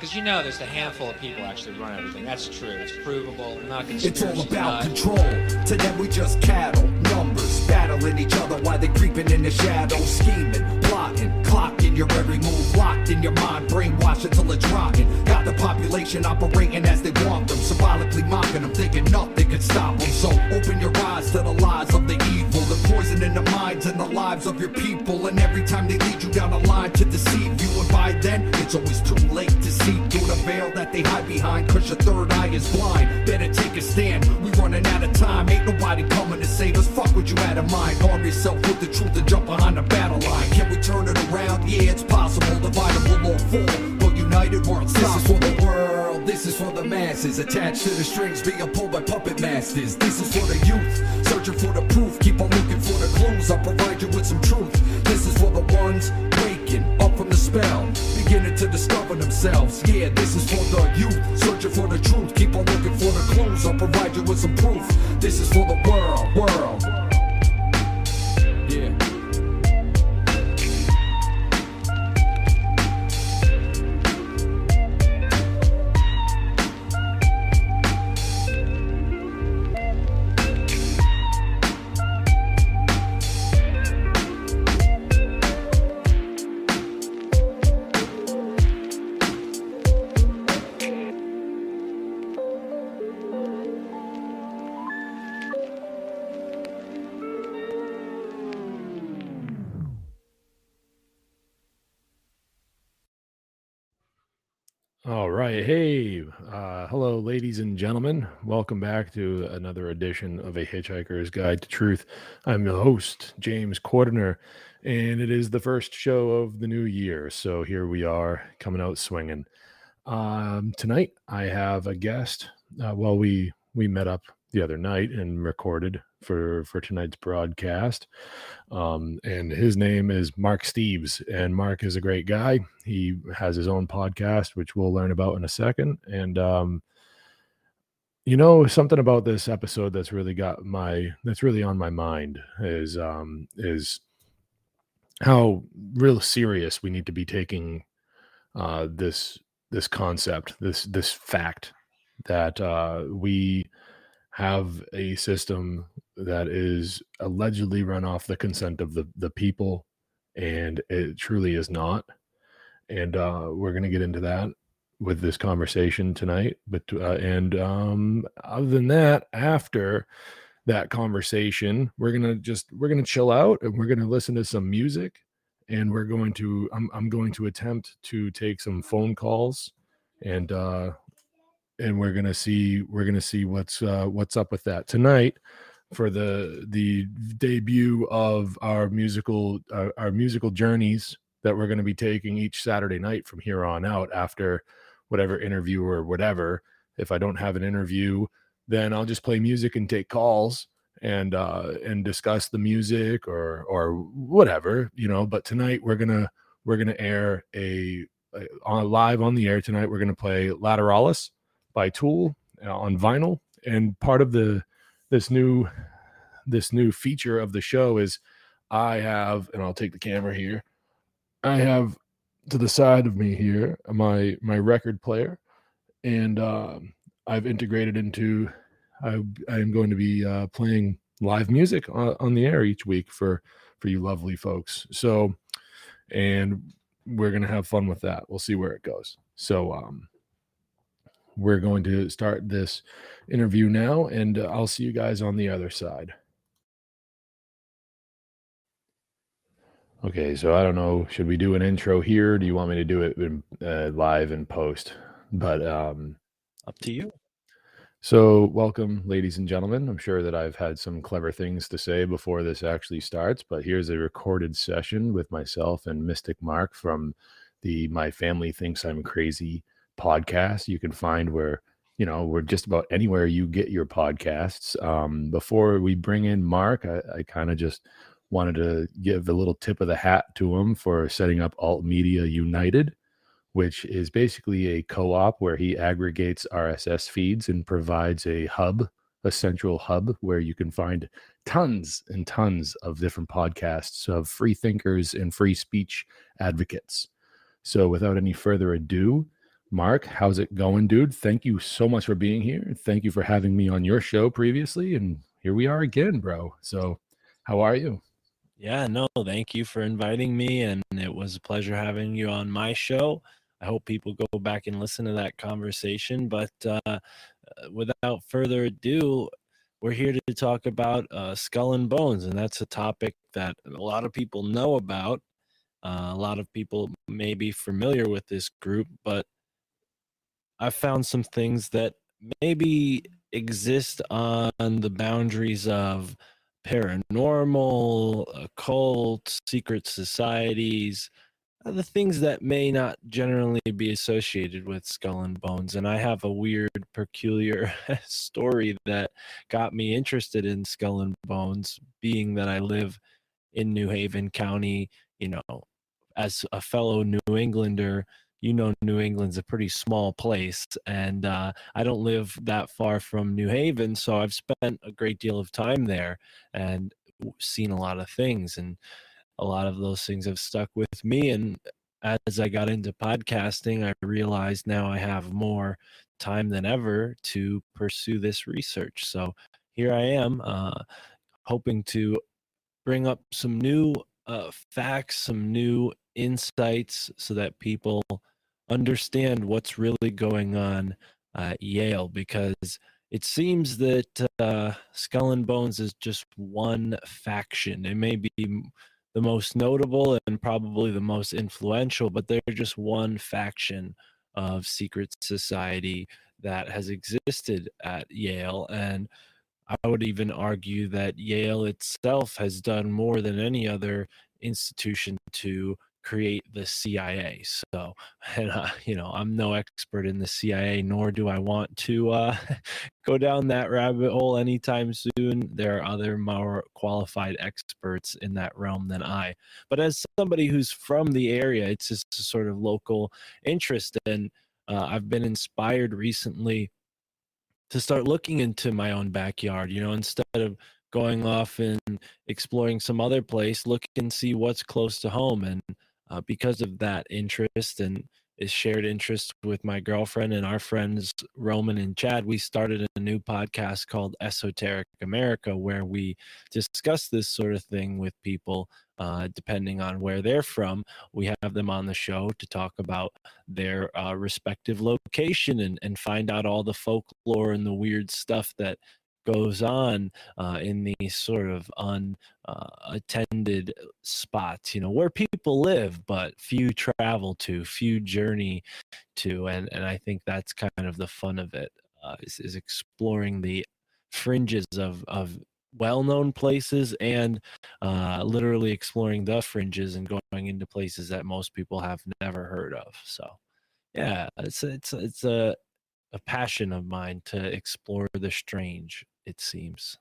Because you know there's a handful of people actually run everything. That's true. It's provable. Not It's all about not- control. To them, we just cattle, numbers, battling each other while they creeping in the shadows, scheming, plotting, clocking your every move, locked in your mind, brainwashed until it's rotten. Got the population operating as they want them, symbolically mocking them, thinking nothing can stop them. So open your eyes to the lies of the evil, the poison in the minds and the lives of your people. And every time they lead you down a line to deceive you, and by then it's always too late to see through the veil that they hide behind. Cause your third eye is blind. Better take a stand. We running out of time. Ain't nobody coming to save us. Fuck what you had in mind. Arm yourself with the truth and jump behind the battle line. Can we turn it around? Yeah, it's possible. Divided we'll all fall. But united we're unstoppable. This is for the world. This is for the masses. Attached to the strings being pulled by puppet masters. This is for the youth. Searching for the proof. Keep on looking for the clues. I'll provide you with some truth. This is for the ones waking up from the spell. Beginning to discover themselves. Yeah, this is for the youth. Searching for the truth. Keep on looking for the clues. I'll provide you with some proof. This is for the world. World. Right. Hey, uh, hello, ladies and gentlemen. Welcome back to another edition of A Hitchhiker's Guide to Truth. I'm your host, James Cordiner, and it is the first show of the new year. So here we are coming out swinging. Um, tonight, I have a guest. Uh, well, we we met up the other night and recorded for for tonight's broadcast. Um, and his name is Mark Steeves, and Mark is a great guy. He has his own podcast, which we'll learn about in a second. And um, you know, something about this episode that's really got my that's really on my mind is um, is how real serious we need to be taking uh, this this concept, this this fact that uh, we have a system that is allegedly run off the consent of the the people, and it truly is not. And uh, we're going to get into that with this conversation tonight. But uh, and um, other than that, after that conversation, we're gonna just we're gonna chill out and we're gonna listen to some music, and we're going to I'm I'm going to attempt to take some phone calls, and uh, and we're gonna see we're gonna see what's uh, what's up with that tonight for the the debut of our musical uh, our musical journeys that we're going to be taking each Saturday night from here on out after whatever interview or whatever. If I don't have an interview, then I'll just play music and take calls and uh and discuss the music or or whatever, you know, but tonight we're going to we're going to air a, a on live on the air tonight we're going to play Lateralus by Tool uh, on vinyl and part of the this new this new feature of the show is I have and I'll take the camera here. I have to the side of me here my my record player and um, I've integrated into I I am going to be uh, playing live music on, on the air each week for for you lovely folks. So and we're to have fun with that. We'll see where it goes. So um we're going to start this interview now and I'll see you guys on the other side. Okay, so I don't know, should we do an intro here? Do you want me to do it in, uh, live and post? But um Up to you. so welcome ladies and gentlemen. I'm sure that I've had some clever things to say before this actually starts, but here's a recorded session with myself and Mystic Mark from the My Family Thinks I'm Crazy podcast. You can find where you know we're just about anywhere you get your podcasts. Um, before we bring in Mark, I, I kind of just wanted to give a little tip of the hat to him for setting up Alt Media United, which is basically a co-op where he aggregates RSS feeds and provides a hub, a central hub where you can find tons and tons of different podcasts of free thinkers and free speech advocates. So without any further ado, Mark, how's it going, dude? Thank you so much for being here. Thank you for having me on your show previously. And here we are again, bro. So, how are you? Yeah, no, thank you for inviting me. And it was a pleasure having you on my show. I hope people go back and listen to that conversation. But uh, without further ado, we're here to talk about uh, skull and bones. And that's a topic that a lot of people know about. Uh, a lot of people may be familiar with this group, but I've found some things that maybe exist on the boundaries of paranormal, occult, secret societies, uh, the things that may not generally be associated with skull and bones. And I have a weird, peculiar story that got me interested in skull and bones, being that I live in New Haven County, you know, as a fellow New Englander. You know, New England's a pretty small place, and uh, I don't live that far from New Haven, so I've spent a great deal of time there and seen a lot of things. And a lot of those things have stuck with me. And as I got into podcasting, I realized now I have more time than ever to pursue this research. So here I am, uh, hoping to bring up some new uh, facts, some new insights, so that people understand what's really going on at Yale. Because it seems that uh, Skull and Bones is just one faction. It may be the most notable and probably the most influential, but they're just one faction of secret society that has existed at Yale. And I would even argue that Yale itself has done more than any other institution to create the CIA. So, and uh, you know, I'm no expert in the CIA, nor do I want to uh, go down that rabbit hole anytime soon. There are other more qualified experts in that realm than I. But as somebody who's from the area, it's just a sort of local interest, and uh, I've been inspired recently to start looking into my own backyard. You know, instead of going off and exploring some other place, look and see what's close to home and uh, because of that interest and is shared interest with my girlfriend and our friends Roman and Chad, we started a new podcast called Esoteric America, where we discuss this sort of thing with people, uh, depending on where they're from. We have them on the show to talk about their uh, respective location and, and find out all the folklore and the weird stuff that goes on uh, in these sort of unattended uh, spots, you know, where people live, but few travel to, few journey to. And, and I think that's kind of the fun of it uh, is, is exploring the fringes of, of well-known places and uh, literally exploring the fringes and going into places that most people have never heard of. So, yeah, it's it's it's a a passion of mine to explore the strange it seems.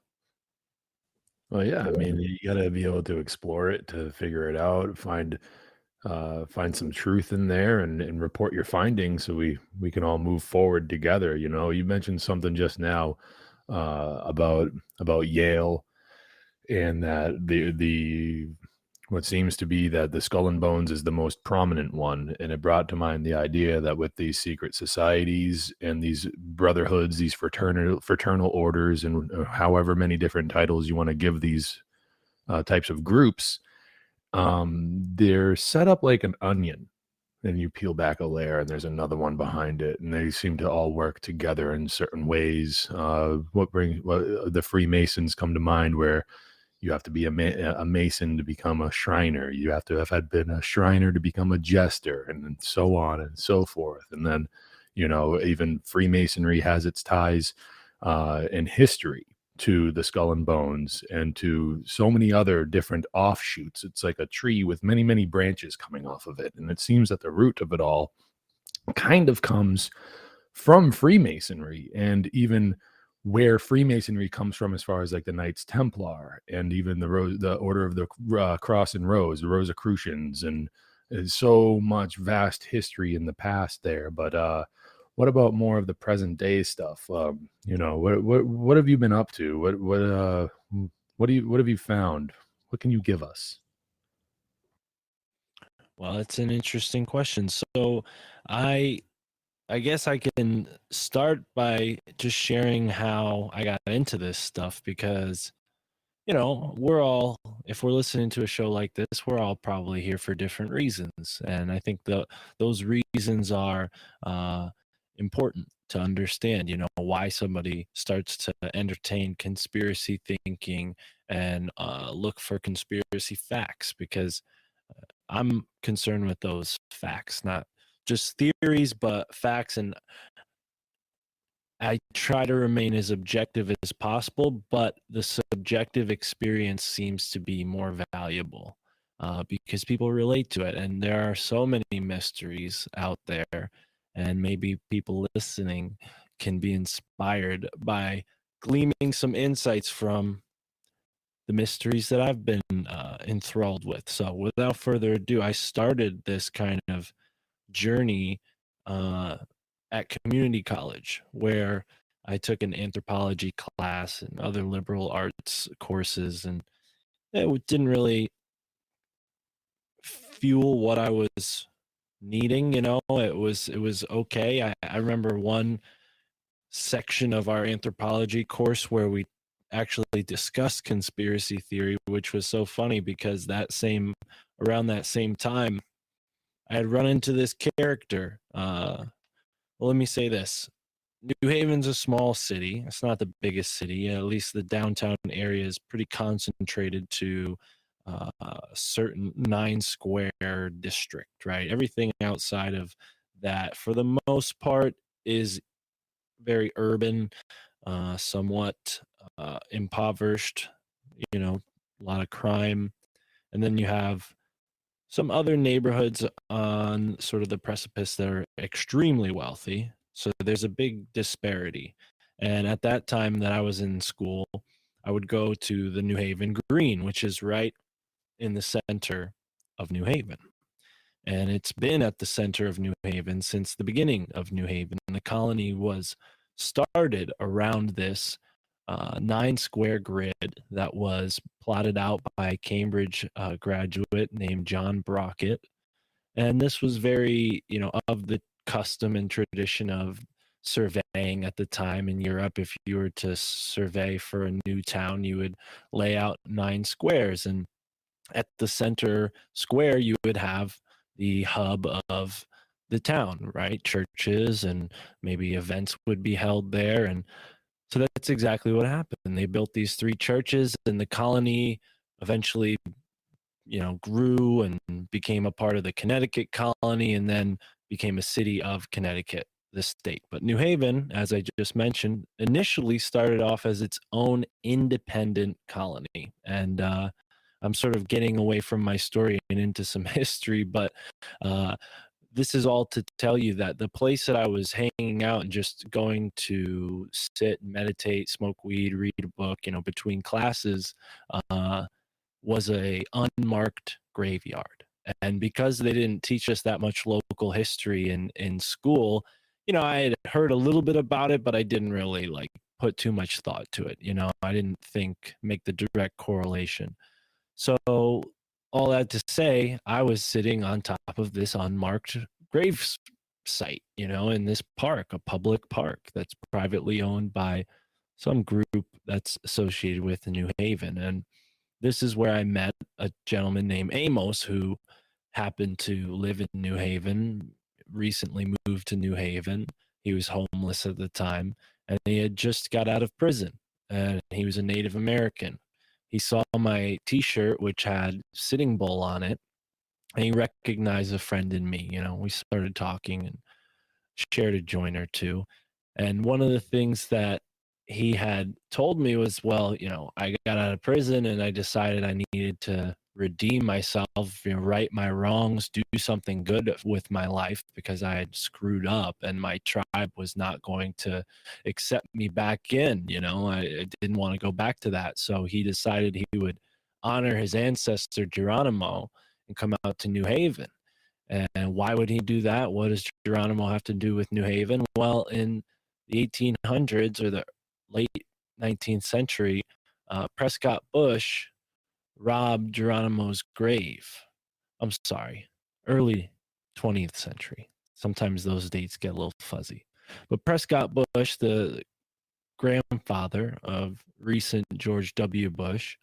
Well, yeah, I mean, you got to be able to explore it to figure it out, find uh find some truth in there and and report your findings so we we can all move forward together, you know. You mentioned something just now uh about about Yale and that the the what seems to be that the skull and bones is the most prominent one and it brought to mind the idea that with these secret societies and these brotherhoods these fraternal fraternal orders and uh, however many different titles you want to give these uh, types of groups um, they're set up like an onion and you peel back a layer and there's another one behind it and they seem to all work together in certain ways. Uh, what brings what, uh, the freemasons come to mind where you have to be a, ma- a mason to become a shriner. You have to have had been a shriner to become a jester and so on and so forth. And then you know even freemasonry has its ties uh, in history to the skull and bones and to so many other different offshoots. It's like a tree with many many branches coming off of it. And it seems that the root of it all kind of comes from freemasonry. And even where Freemasonry comes from, as far as like the Knights Templar and even the Rose, the Order of the uh, Cross and Rose, the Rosicrucians, and there's so much vast history in the past there. But uh, what about more of the present day stuff? Um, you know, what what what have you been up to? What what uh what do you what have you found? What can you give us? Well, it's an interesting question. So, I I guess I can start by just sharing how I got into this stuff because, you know, we're all, if we're listening to a show like this, we're all probably here for different reasons. And I think the, those reasons are uh, important to understand, you know, why somebody starts to entertain conspiracy thinking and uh, look for conspiracy facts because uh, I'm concerned with those facts, not just theories, but facts. And I try to remain as objective as possible, but the subjective experience seems to be more valuable uh, because people relate to it. And there are so many mysteries out there, and maybe people listening can be inspired by gleaming some insights from the mysteries that I've been uh, enthralled with. So, without further ado, I started this kind of journey uh, at community college where I took an anthropology class and other liberal arts courses, and it didn't really fuel what I was needing. You know, it was it was okay. I, I remember one section of our anthropology course where we actually discussed conspiracy theory, which was so funny because that same around that same time I had run into this character. Uh, well, let me say this. New Haven's a small city. It's not the biggest city. At least the downtown area is pretty concentrated to uh, a certain nine square district, right? Everything outside of that, for the most part, is very urban, uh, somewhat uh, impoverished, you know, a lot of crime. And then you have some other neighborhoods on sort of the precipice that are extremely wealthy. So there's a big disparity. And at that time that I was in school, I would go to the New Haven Green, which is right in the center of New Haven. And it's been at the center of New Haven since the beginning of New Haven. The colony was started around this uh, nine square grid that was plotted out by a Cambridge uh, graduate named John Brockett. And this was very, you know, of the custom and tradition of surveying at the time in Europe. If you were to survey for a new town, you would lay out nine squares. And at the center square, you would have the hub of the town, right? Churches and maybe events would be held there. And so that's exactly what happened. They built these three churches, and the colony eventually, you know, grew and became a part of the Connecticut colony, and then became a city of Connecticut, the state. But New Haven, as I just mentioned, initially started off as its own independent colony, and uh, I'm sort of getting away from my story and into some history, but uh, this is all to tell you that the place that I was hanging out and just going to sit, meditate, smoke weed, read a book, you know, between classes, uh, was a unmarked graveyard. And because they didn't teach us that much local history in in school, you know, I had heard a little bit about it, but I didn't really like put too much thought to it. You know, I didn't think make the direct correlation. So all that to say, I was sitting on top of this unmarked grave site, you know, in this park, a public park that's privately owned by some group that's associated with New Haven. And this is where I met a gentleman named Amos who happened to live in New Haven, recently moved to New Haven. He was homeless at the time and he had just got out of prison and he was a Native American he saw my t-shirt which had sitting bull on it and he recognized a friend in me you know we started talking and shared a joint or two and one of the things that he had told me was well you know i got out of prison and i decided i needed to redeem myself, you know, right my wrongs, do something good with my life because I had screwed up and my tribe was not going to accept me back in. You know, I, I didn't want to go back to that. So he decided he would honor his ancestor Geronimo and come out to New Haven. And why would he do that? What does Geronimo have to do with New Haven? Well, in the 1800s or the late 19th century, uh, Prescott Bush robbed Geronimo's grave. I'm sorry, early 20th century. sometimes those dates get a little fuzzy. But Prescott Bush, the grandfather of recent George W. Bush,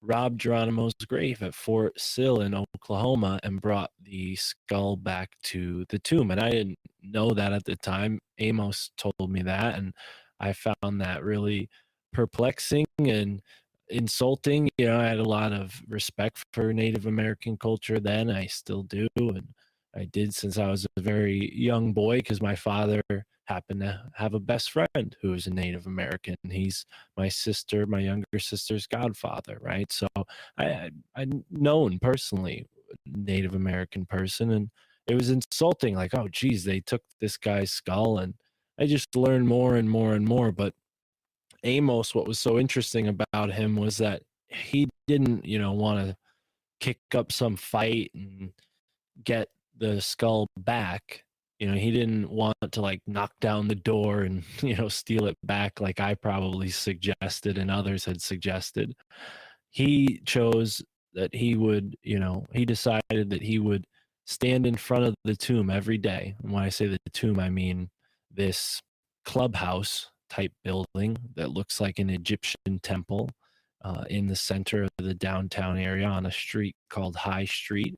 robbed Geronimo's grave at Fort Sill in Oklahoma and brought the skull back to the tomb. And I didn't know that at the time. Amos told me that, and I found that really perplexing and insulting. You know, I had a lot of respect for Native American culture then. I still do. And I did since I was a very young boy because my father happened to have a best friend who is a Native American. He's my sister, my younger sister's godfather, right? So I I known personally Native American person, and it was insulting. Like, oh, geez, they took this guy's skull, and I just learned more and more and more. But Amos, what was so interesting about him was that he didn't, you know, want to kick up some fight and get the skull back. You know he didn't want to like knock down the door and you know steal it back like i probably suggested and others had suggested. He chose that he would you know he decided that he would stand in front of the tomb every day. And when i say the tomb i mean this clubhouse type building that looks like an egyptian temple uh, in the center of the downtown area on a street called high street.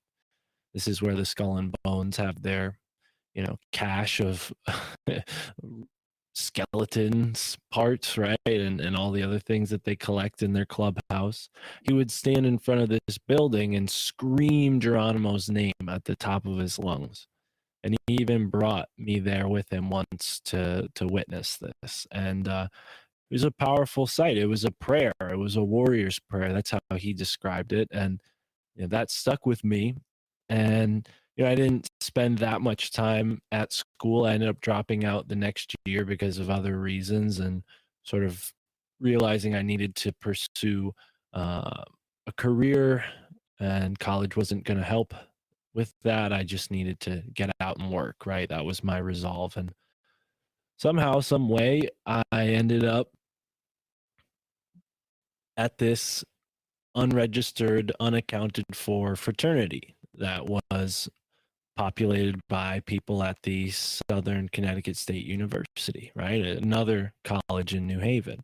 This is where the skull and bones have their you know cache of skeletons parts right and, and all the other things that they collect in their clubhouse. He would stand in front of this building and scream geronimo's name at the top of his lungs and he even brought me there with him once to to witness this. And uh, it was a powerful sight. It was a prayer. It was a warrior's prayer. That's how he described it. And you know, that stuck with me. And you know, I didn't spend that much time at school. I ended up dropping out the next year because of other reasons and sort of realizing I needed to pursue uh, a career and college wasn't going to help with that. I just needed to get out and work, right? That was my resolve. And somehow, some way, I ended up at this unregistered, unaccounted for fraternity that was populated by people at the Southern Connecticut State University, right? Another college in New Haven.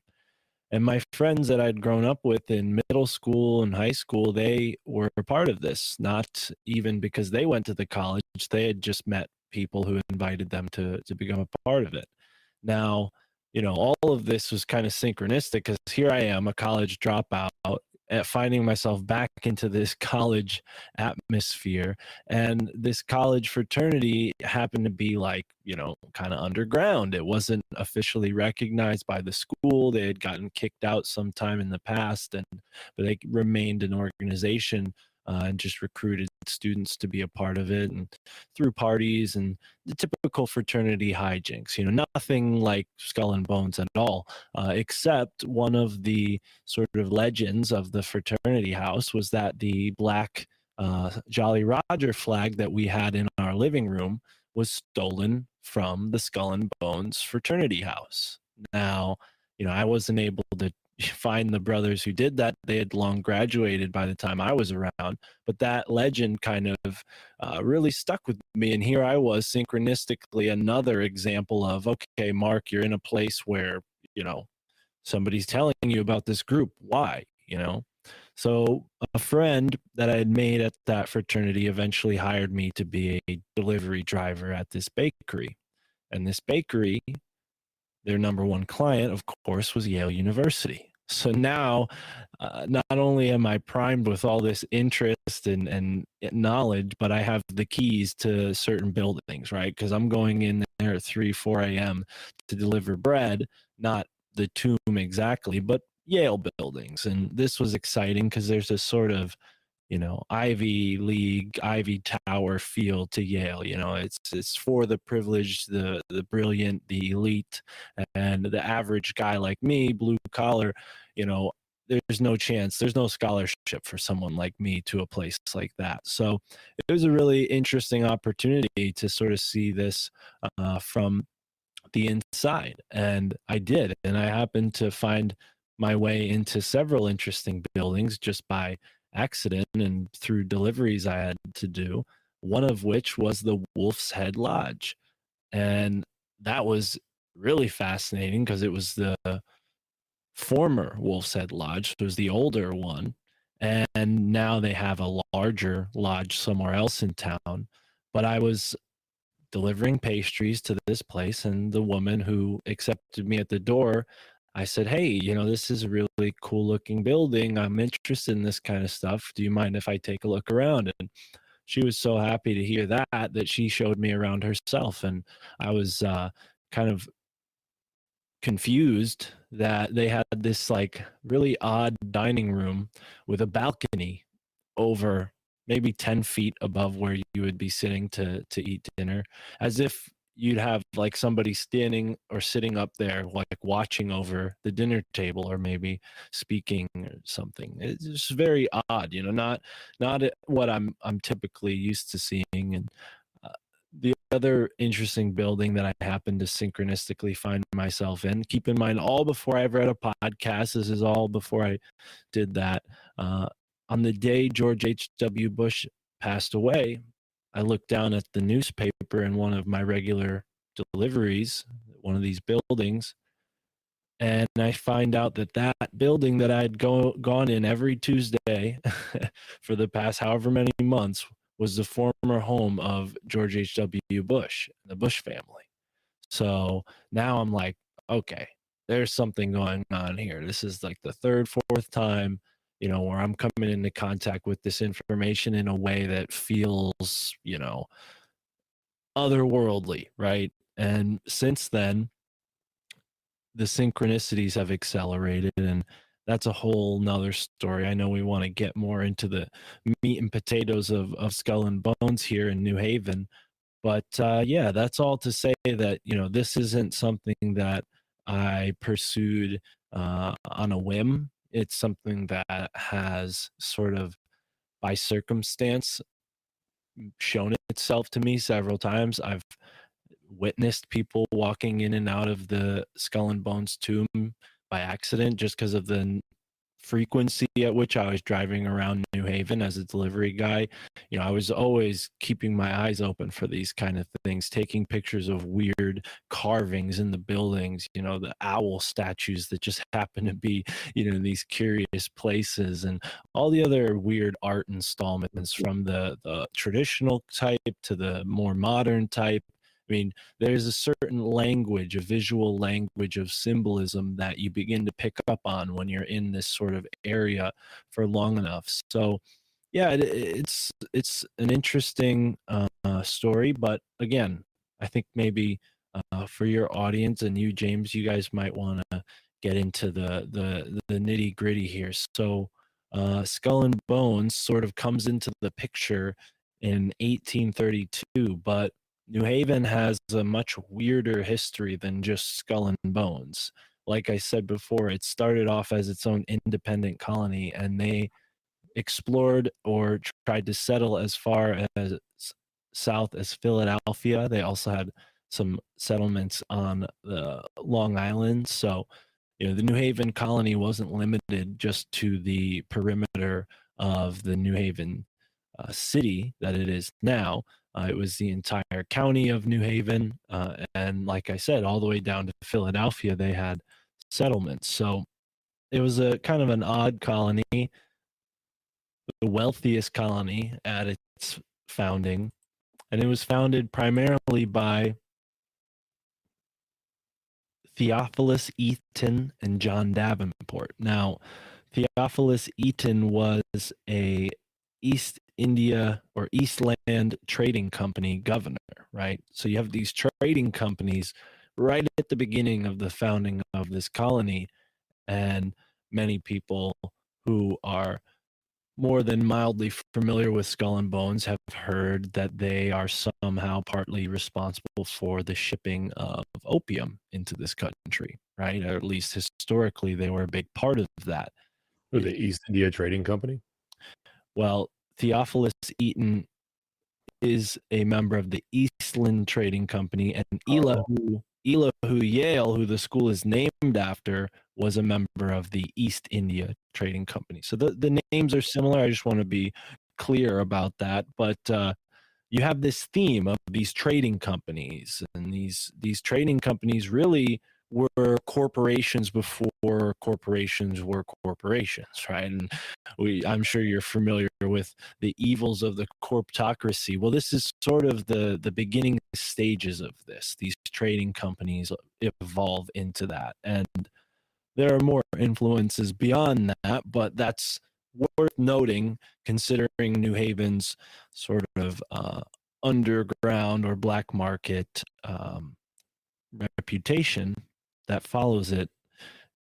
And my friends that I'd grown up with in middle school and high school, they were a part of this, not even because they went to the college. They had just met people who invited them to, to become a part of it. Now, you know, all of this was kind of synchronistic because here I am, a college dropout at finding myself back into this college atmosphere and this college fraternity happened to be like you know kind of underground. It wasn't officially recognized by the school. They had gotten kicked out sometime in the past and but they remained an organization uh, and just recruited students to be a part of it and through parties and the typical fraternity hijinks you know nothing like skull and bones at all uh, except one of the sort of legends of the fraternity house was that the black uh, jolly roger flag that we had in our living room was stolen from the skull and bones fraternity house. Now you know i wasn't able to find the brothers who did that. They had long graduated by the time I was around, but that legend kind of uh, really stuck with me. And here I was, synchronistically, another example of okay, Mark, you're in a place where, you know, somebody's telling you about this group. Why? You know? So a friend that I had made at that fraternity eventually hired me to be a delivery driver at this bakery. And this bakery their number one client, of course, was Yale University. So now, uh, not only am I primed with all this interest and, and knowledge, but I have the keys to certain buildings, right? Because I'm going in there at 3, 4 a.m. to deliver bread, not the tomb exactly, but Yale buildings. And this was exciting because there's a sort of you know ivy league ivy tower feel to yale you know it's it's for the privileged the the brilliant the elite and the average guy like me blue collar you know there's no chance there's no scholarship for someone like me to a place like that. So it was a really interesting opportunity to sort of see this uh, from the inside and i did and i happened to find my way into several interesting buildings just by accident and through deliveries I had to do. one of which was the Wolf's Head Lodge. And that was really fascinating because it was the former Wolf's Head Lodge, it was the older one. And now they have a larger lodge somewhere else in town. But I was delivering pastries to this place, and the woman who accepted me at the door I said, Hey, you know, this is a really cool looking building. I'm interested in this kind of stuff. Do you mind if I take a look around? And she was so happy to hear that that she showed me around herself. And I was uh, kind of confused that they had this like really odd dining room with a balcony over maybe 10 feet above where you would be sitting to to eat dinner as if you'd have like somebody standing or sitting up there like watching over the dinner table or maybe speaking or something. It's just very odd you know not not what i'm i'm typically used to seeing. And uh, the other interesting building that i happened to synchronistically find myself in keep in mind all before i ever had a podcast this is all before i did that uh, on the day george h.w bush passed away I looked down at the newspaper in one of my regular deliveries, one of these buildings, and I find out that that building that I'd go, gone in every Tuesday for the past however many months was the former home of George H.W. Bush, the Bush family. So now I'm like, okay, there's something going on here. This is like the third, fourth time you know, where I'm coming into contact with this information in a way that feels, you know, otherworldly, right? And since then, the synchronicities have accelerated and that's a whole nother story. I know we want to get more into the meat and potatoes of, of skull and bones here in New Haven. But uh, yeah, that's all to say that, you know, this isn't something that I pursued uh, on a whim it's something that has sort of by circumstance shown itself to me several times. I've witnessed people walking in and out of the skull and bones tomb by accident just because of the frequency at which I was driving around New Haven as a delivery guy, you know, I was always keeping my eyes open for these kind of things, taking pictures of weird carvings in the buildings, you know, the owl statues that just happen to be, you know, these curious places and all the other weird art installments from the the traditional type to the more modern type I mean, there's a certain language, a visual language of symbolism that you begin to pick up on when you're in this sort of area for long enough. So, yeah, it, it's it's an interesting uh, story, but again, I think maybe uh, for your audience and you, James, you guys might want to get into the the the nitty gritty here. So, uh, Skull and Bones sort of comes into the picture in 1832, but New Haven has a much weirder history than just Skull and Bones. Like I said before, it started off as its own independent colony and they explored or tried to settle as far as south as Philadelphia. They also had some settlements on the Long Island. So, you know, the New Haven colony wasn't limited just to the perimeter of the New Haven uh, city that it is now. Uh, it was the entire county of New Haven. Uh, and like I said, all the way down to Philadelphia, they had settlements. So it was a kind of an odd colony, the wealthiest colony at its founding. And it was founded primarily by Theophilus Eaton and John Davenport. Now, Theophilus Eaton was a East India or Eastland Trading Company governor, right? So you have these trading companies right at the beginning of the founding of this colony, and many people who are more than mildly familiar with Skull and Bones have heard that they are somehow partly responsible for the shipping of opium into this country, right? Or at least historically, they were a big part of that. the East India Trading Company? Well, Theophilus Eaton is a member of the Eastland Trading Company, and Elihu, Elihu Yale, who the school is named after, was a member of the East India Trading Company. So the, the names are similar. I just want to be clear about that. But uh, you have this theme of these trading companies and these these trading companies really were corporations before corporations were corporations right? And we i'm sure you're familiar with the evils of the corptocracy. Well this is sort of the the beginning stages of this. These trading companies evolve into that. And there are more influences beyond that but that's worth noting considering new haven's sort of uh, underground or black market um, reputation that follows it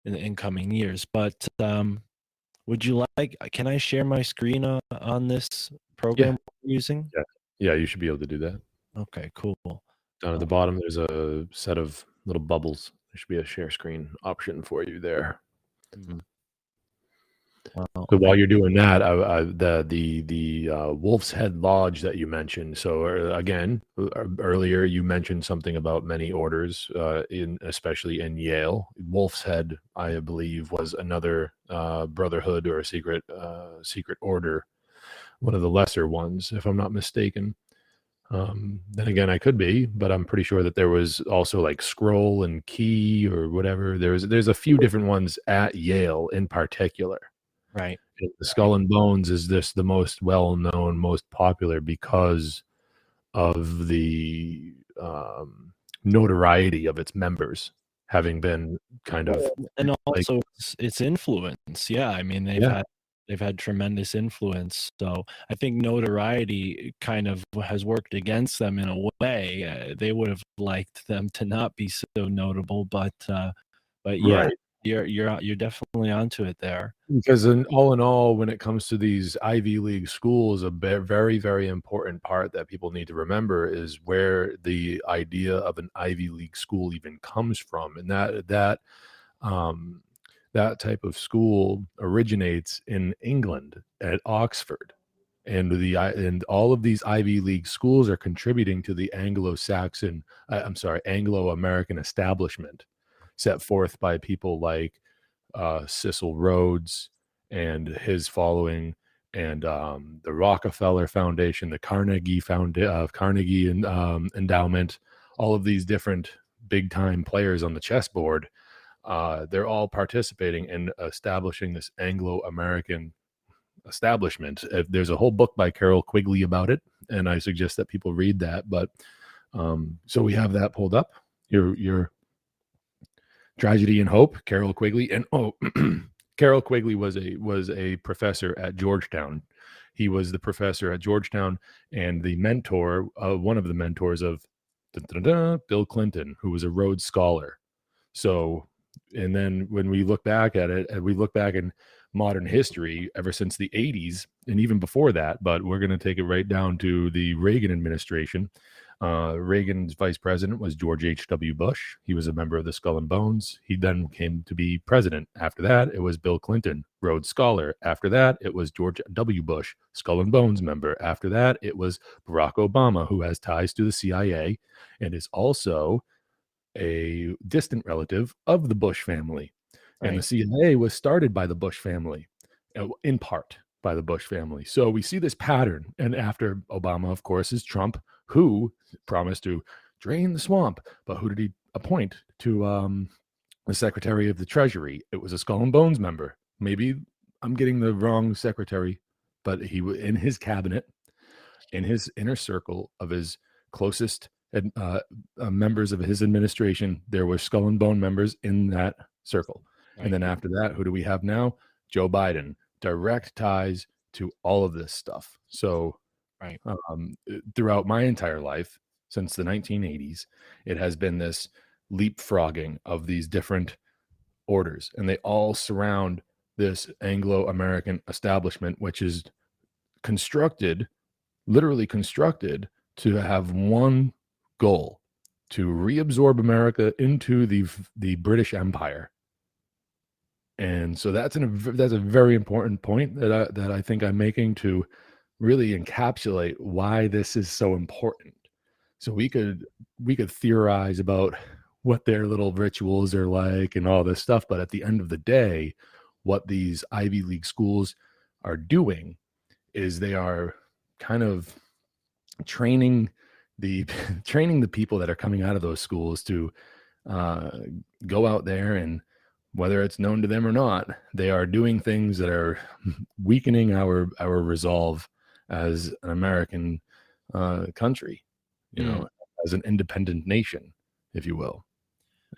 in the incoming years. But um, would you like? Can I share my screen uh, on this program yeah. using? Yeah, yeah, you should be able to do that. Okay, cool. Down at the bottom, there's a set of little bubbles. There should be a share screen option for you there. Mm-hmm. Wow. So while you're doing that, I, I, the the the uh, Wolf's Head Lodge that you mentioned. So uh, again, uh, earlier you mentioned something about many orders, uh, in especially in Yale. Wolf's Head, I believe, was another uh, brotherhood or a secret uh, secret order, one of the lesser ones, if I'm not mistaken. Um, then again, I could be, but I'm pretty sure that there was also like Scroll and Key or whatever. There's there's a few different ones at Yale in particular. Right. The Skull and Bones is this the most well known, most popular because of the um, notoriety of its members having been kind of and also like, its, its, influence. Yeah, I mean they've yeah. had they've had tremendous influence. So I think notoriety kind of has worked against them in a way. Uh, they would have liked them to not be so notable, but uh, but yeah, right you're you're you're definitely onto it there. Because in all in all when it comes to these ivy league schools a very very important part that people need to remember is where the idea of an ivy league school even comes from and that that um that type of school originates in england at oxford and the and all of these ivy league schools are contributing to the anglo-saxon i'm sorry anglo-american establishment set forth by people like uh, Cecil Rhodes and his following, and um, the Rockefeller Foundation, the Carnegie Found uh, Carnegie and, um, Endowment, all of these different big time players on the chessboard. Uh, they're all participating in establishing this Anglo American establishment. There's a whole book by Carroll Quigley about it, and I suggest that people read that. But um, so we have that pulled up. Your your Tragedy and Hope, Carroll Quigley, and oh, Carroll Quigley was a was a professor at Georgetown. He was the professor at Georgetown and the mentor, uh, one of the mentors of Bill Clinton, who was a Rhodes Scholar. So, and then when we look back at it, and we look back in modern history ever since the 80s and even before that, but we're going to take it right down to the Reagan administration. Uh, Reagan's vice president was George H.W. Bush. He was a member of the Skull and Bones. He then came to be president. After that, it was Bill Clinton, Rhodes Scholar. After that, it was George W. Bush, Skull and Bones member. After that, it was Barack Obama, who has ties to the CIA and is also a distant relative of the Bush family. Right. And the CIA was started by the Bush family, uh, in part by the Bush family. So we see this pattern. And after Obama, of course, is Trump, who promised to drain the swamp. But who did he appoint to um, the Secretary of the Treasury? It was a Skull and Bones member. Maybe I'm getting the wrong secretary, but he was in his cabinet, in his inner circle of his closest uh, uh, members of his administration, there were Skull and Bone members in that circle. Right. And then after that, who do we have now? Joe Biden, direct ties to all of this stuff. So Right. Um, uh, throughout my entire life, since the 1980s, it has been this leapfrogging of these different orders, and they all surround this Anglo American establishment, which is constructed, literally constructed, to have one goal to reabsorb America into the the British Empire. And so that's an that's a very important point that I that I think I'm making to really encapsulate why this is so important. So we could we could theorize about what their little rituals are like and all this stuff, but at the end of the day, what these Ivy League schools are doing is they are kind of training the training the people that are coming out of those schools to uh, go out there and whether it's known to them or not, they are doing things that are weakening our our resolve as an American uh, country, you know, as an independent nation, if you will.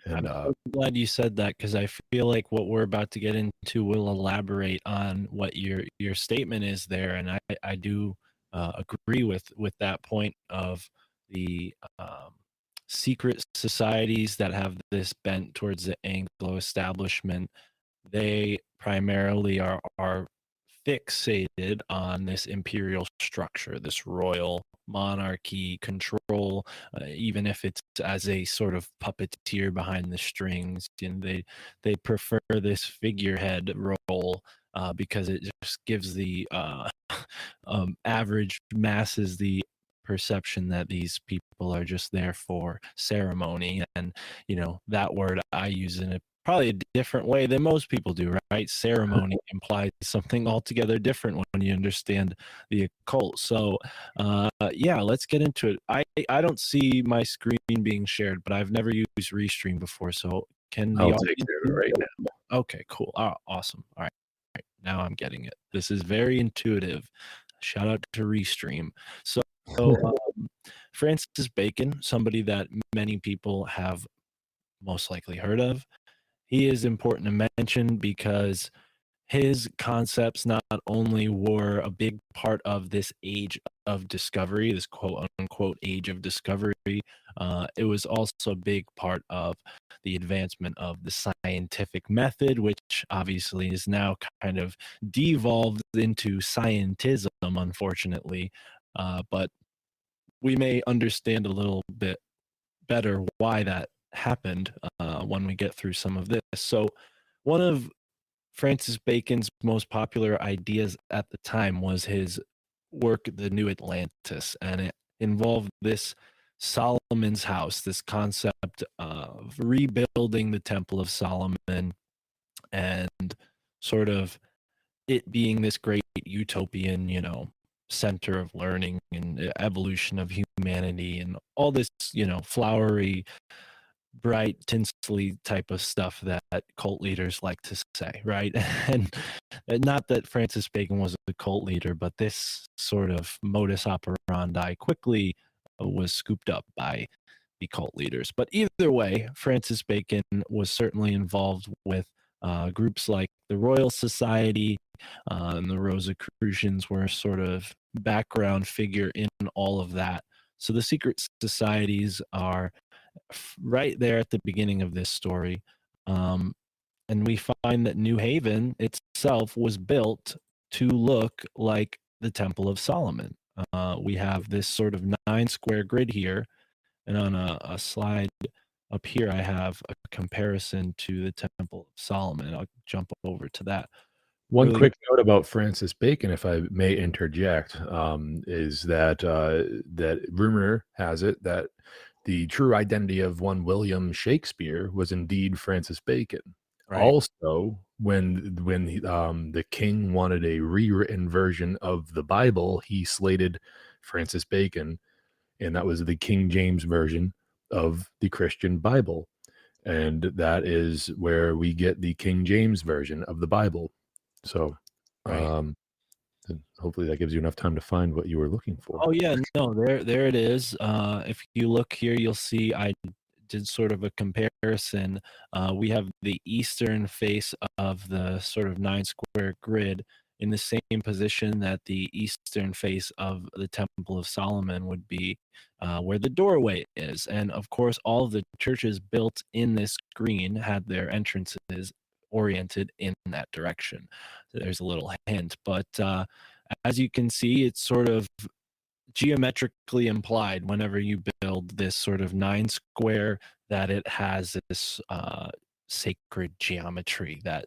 And, I'm uh, glad you said that because I feel like what we're about to get into will elaborate on what your your statement is there, and I I do uh, agree with with that point of the um, secret societies that have this bent towards the Anglo establishment. They primarily are are fixated on this imperial structure, this royal monarchy control, uh, even if it's as a sort of puppeteer behind the strings. And they they prefer this figurehead role uh, because it just gives the uh, um, average masses the perception that these people are just there for ceremony and you know that word i use in a probably a different way than most people do, right? Ceremony implies something altogether different when you understand the occult. So, uh, yeah, let's get into it. I I don't see my screen being shared, but I've never used Restream before, so can I'll take it right now. Okay, cool. Oh, awesome. All right. All right, now I'm getting it. This is very intuitive. Shout out to Restream. So, so um, Francis Bacon, somebody that many people have most likely heard of he is important to mention because his concepts not only were a big part of this age of discovery, this quote unquote age of discovery, uh, it was also a big part of the advancement of the scientific method, which obviously is now kind of devolved into scientism, unfortunately. Uh, but we may understand a little bit better why that happened uh, when we get through some of this. So, one of Francis Bacon's most popular ideas at the time was his work, The New Atlantis, and it involved this Solomon's house, this concept of rebuilding the Temple of Solomon and sort of it being this great utopian, you know, center of learning and evolution of humanity and all this, you know, flowery bright tinsley type of stuff that cult leaders like to say right? And not that francis bacon was a cult leader but this sort of modus operandi quickly uh, was scooped up by the cult leaders. But either way francis bacon was certainly involved with uh, groups like the royal society uh, and the rosicrucians were sort of background figure in all of that. So the secret societies are right there at the beginning of this story. Um, and we find that New Haven itself was built to look like the Temple of Solomon. Uh, we have this sort of nine square grid here, and on a, a, slide up here, I have a comparison to the Temple of Solomon. I'll jump over to that. One really- quick note about Francis Bacon, if I may interject, um, is that uh, that rumor has it that the true identity of one William Shakespeare was indeed Francis Bacon. Right. Also, when when um, the king wanted a rewritten version of the Bible, he slated Francis Bacon, and that was the King James version of the Christian Bible, and that is where we get the King James version of the Bible. So, right. um, and hopefully that gives you enough time to find what you were looking for. Oh yeah, no, there there it is. Uh, if you look here, you'll see I did sort of a comparison. Uh, we have the eastern face of the sort of nine square grid in the same position that the eastern face of the Temple of Solomon would be, uh, where the doorway is. And of course, all of the churches built in this green had their entrances oriented in that direction. So there's a little hint, but uh, as you can see, it's sort of geometrically implied whenever you build this sort of nine square that it has this uh, sacred geometry that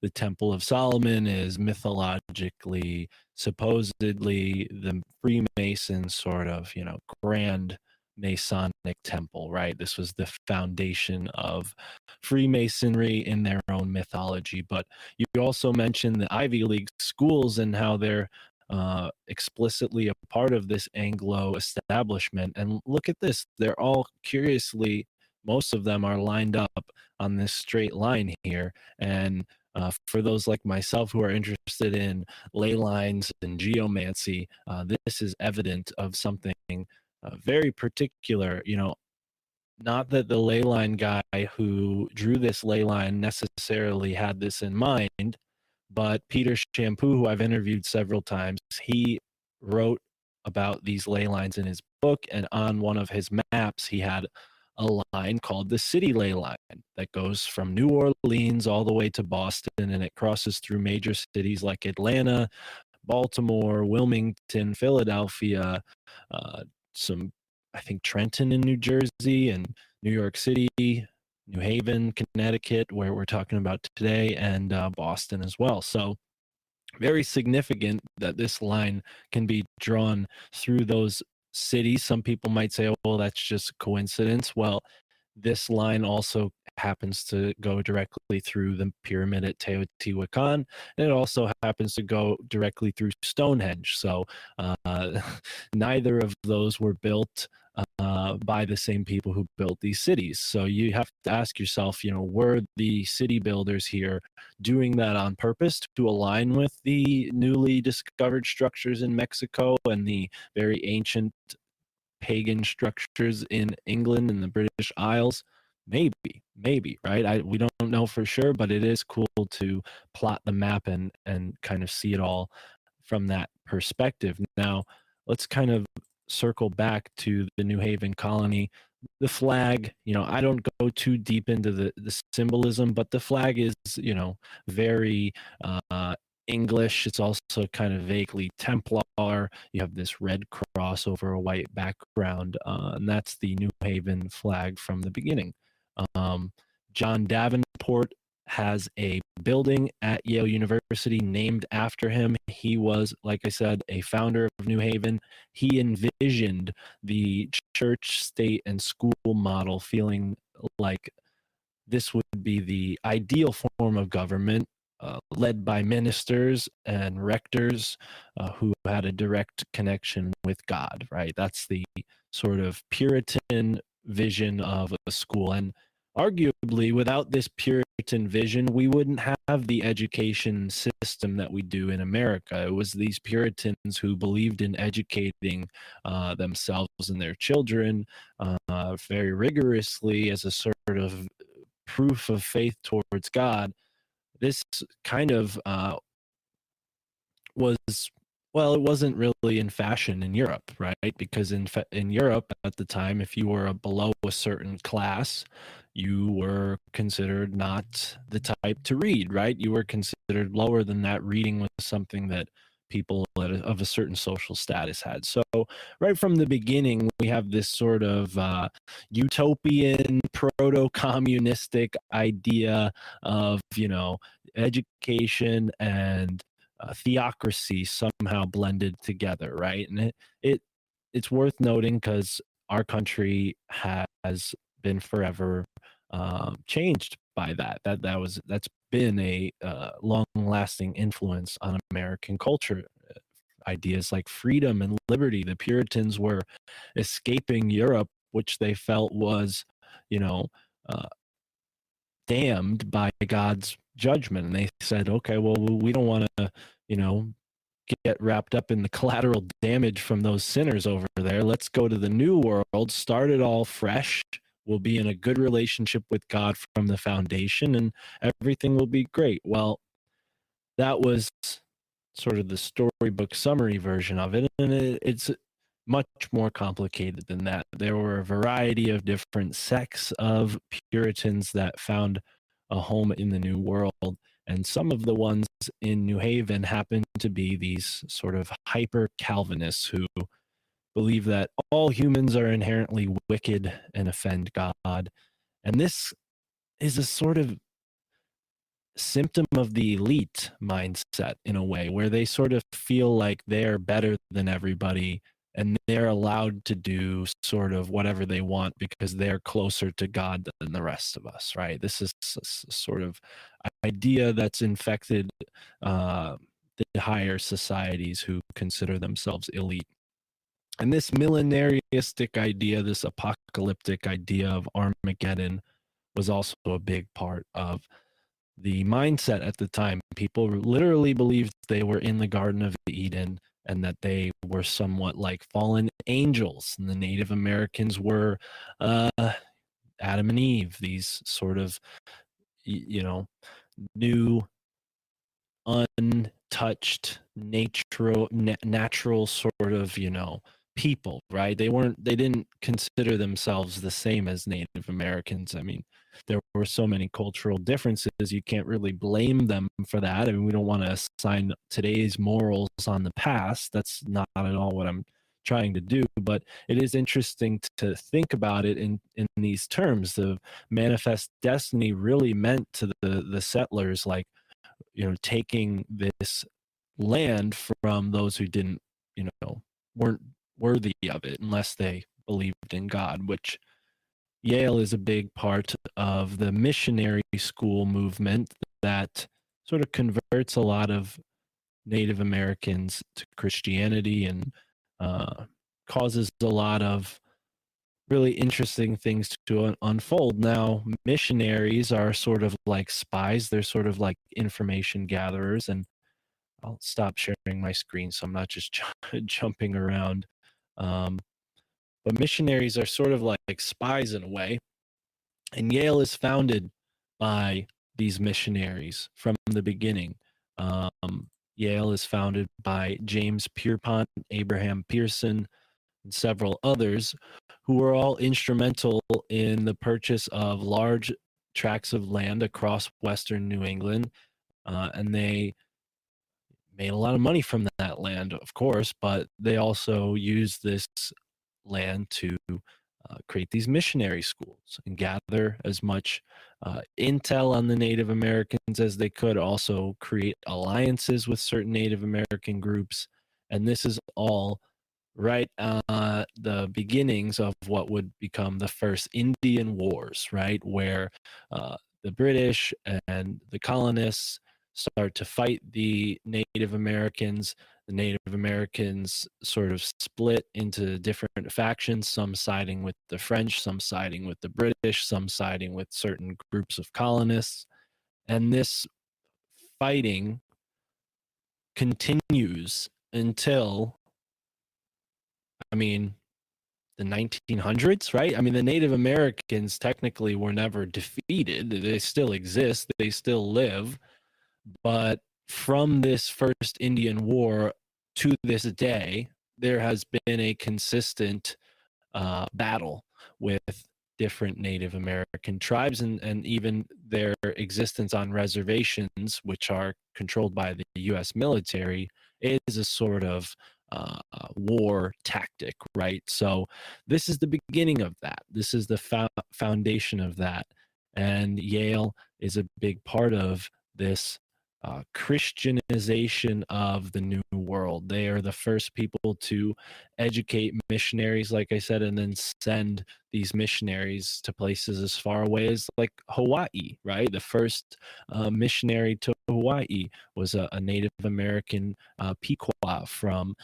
the temple of solomon is mythologically supposedly the freemason sort of you know grand Masonic temple, right? This was the foundation of Freemasonry in their own mythology. But you also mentioned the Ivy League schools and how they're uh, explicitly a part of this Anglo establishment. And look at this, they're all curiously, most of them are lined up on this straight line here. And uh, for those like myself who are interested in ley lines and geomancy, uh, this is evident of something uh, very particular. You know, not that the ley line guy who drew this ley line necessarily had this in mind, but Peter Champoux, who I've interviewed several times, he wrote about these ley lines in his book, and on one of his maps, he had a line called the City Ley Line that goes from New Orleans all the way to Boston, and it crosses through major cities like Atlanta, Baltimore, Wilmington, Philadelphia, uh, some I think Trenton in New Jersey and New York City, New Haven, Connecticut, where we're talking about today, and uh, Boston as well. So, very significant that this line can be drawn through those cities. Some people might say, oh, well, that's just coincidence. Well, this line also happens to go directly through the pyramid at Teotihuacan, and it also happens to go directly through Stonehenge. So uh, neither of those were built uh, by the same people who built these cities. So you have to ask yourself, you know, were the city builders here doing that on purpose to align with the newly discovered structures in Mexico and the very ancient pagan structures in England and the British Isles? Maybe, maybe, right? I we don't know for sure, but it is cool to plot the map and and kind of see it all from that perspective. Now, let's kind of circle back to the New Haven colony. The flag, you know, I don't go too deep into the, the symbolism, but the flag is, you know, very uh, English. It's also kind of vaguely Templar. You have this red cross over a white background, uh, and that's the New Haven flag from the beginning. Um, John Davenport has a building at Yale University named after him. He was, like I said, a founder of New Haven. He envisioned the church, state, and school model, feeling like this would be the ideal form of government. Uh, led by ministers and rectors uh, who had a direct connection with God, right? That's the sort of Puritan vision of a school. And arguably without this puritan vision we wouldn't have the education system that we do in america it was these puritans who believed in educating uh, themselves and their children uh, very rigorously as a sort of proof of faith towards god this kind of uh, was well, it wasn't really in fashion in Europe, right? Because in in Europe at the time, if you were below a certain class, you were considered not the type to read, right? You were considered lower than that. Reading was something that people of a certain social status had. So, right from the beginning, we have this sort of uh, utopian, proto communistic idea of, you know, education and uh, theocracy somehow blended together, right? And it, it it's worth noting because our country has been forever um, changed by that. That that was that's been a uh, long-lasting influence on American culture. Uh, ideas like freedom and liberty. The Puritans were escaping Europe, which they felt was, you know, uh, damned by God's judgment, and they said, "Okay, well, we don't want to, you know." get wrapped up in the collateral damage from those sinners over there. Let's go to the new world, start it all fresh, will be in a good relationship with God from the foundation and everything will be great. Well, that was sort of the storybook summary version of it. And it, it's much more complicated than that. There were a variety of different sects of Puritans that found a home in the New World. And some of the ones in New Haven happened to be these sort of hyper Calvinists who believe that all humans are inherently wicked and offend God. And this is a sort of symptom of the elite mindset in a way where they sort of feel like they're better than everybody and they're allowed to do sort of whatever they want because they're closer to God than the rest of us, right? This is a sort of idea that's infected uh, the higher societies who consider themselves elite. And this millenaristic idea, this apocalyptic idea of Armageddon, was also a big part of the mindset at the time. People literally believed they were in the Garden of Eden and that they were somewhat like fallen angels. And the Native Americans were uh, Adam and Eve, these sort of, you know, new, untouched, natural, natural sort of, you know, people, right? They weren't, they didn't consider themselves the same as Native Americans. I mean, there were so many cultural differences. You can't really blame them for that. I mean, we don't want to assign today's morals on the past. That's not at all what I'm trying to do. But it is interesting to think about it in, in these terms. The manifest destiny really meant to the, the settlers like, you know, taking this land from those who didn't, you know, weren't worthy of it unless they believed in God, which Yale is a big part of the missionary school movement that sort of converts a lot of Native Americans to Christianity and uh, causes a lot of really interesting things to un- unfold. Now, missionaries are sort of like spies, they're sort of like information gatherers. And I'll stop sharing my screen so I'm not just jumping around. Um, but missionaries are sort of like, like spies in a way. And Yale is founded by these missionaries from the beginning. Um, Yale is founded by James Pierpont, Abraham Pierson, and several others who were all instrumental in the purchase of large tracts of land across Western New England. Uh, and they made a lot of money from that land, of course, but they also used this land to uh, create these missionary schools and gather as much uh, intel on the Native Americans as they could, also create alliances with certain Native American groups. And this is all right uh, the beginnings of what would become the first Indian Wars, right? Where uh, the British and the colonists start to fight the Native Americans the Native Americans sort of split into different factions, some siding with the French, some siding with the British, some siding with certain groups of colonists. And this fighting continues until, I mean, the 1900s, right? I mean, the Native Americans technically were never defeated. They still exist, they still live. But from this first Indian War to this day, there has been a consistent uh, battle with different Native American tribes and, and even their existence on reservations, which are controlled by the US military, is a sort of uh, war tactic, right? So, this is the beginning of that. This is the fo- foundation of that. And Yale is a big part of this uh, Christianization of the New World. They are the first people to educate missionaries, like I said, and then send these missionaries to places as far away as like Hawaii, right? The first uh, missionary to Hawaii was a, a Native American uh, Pequot from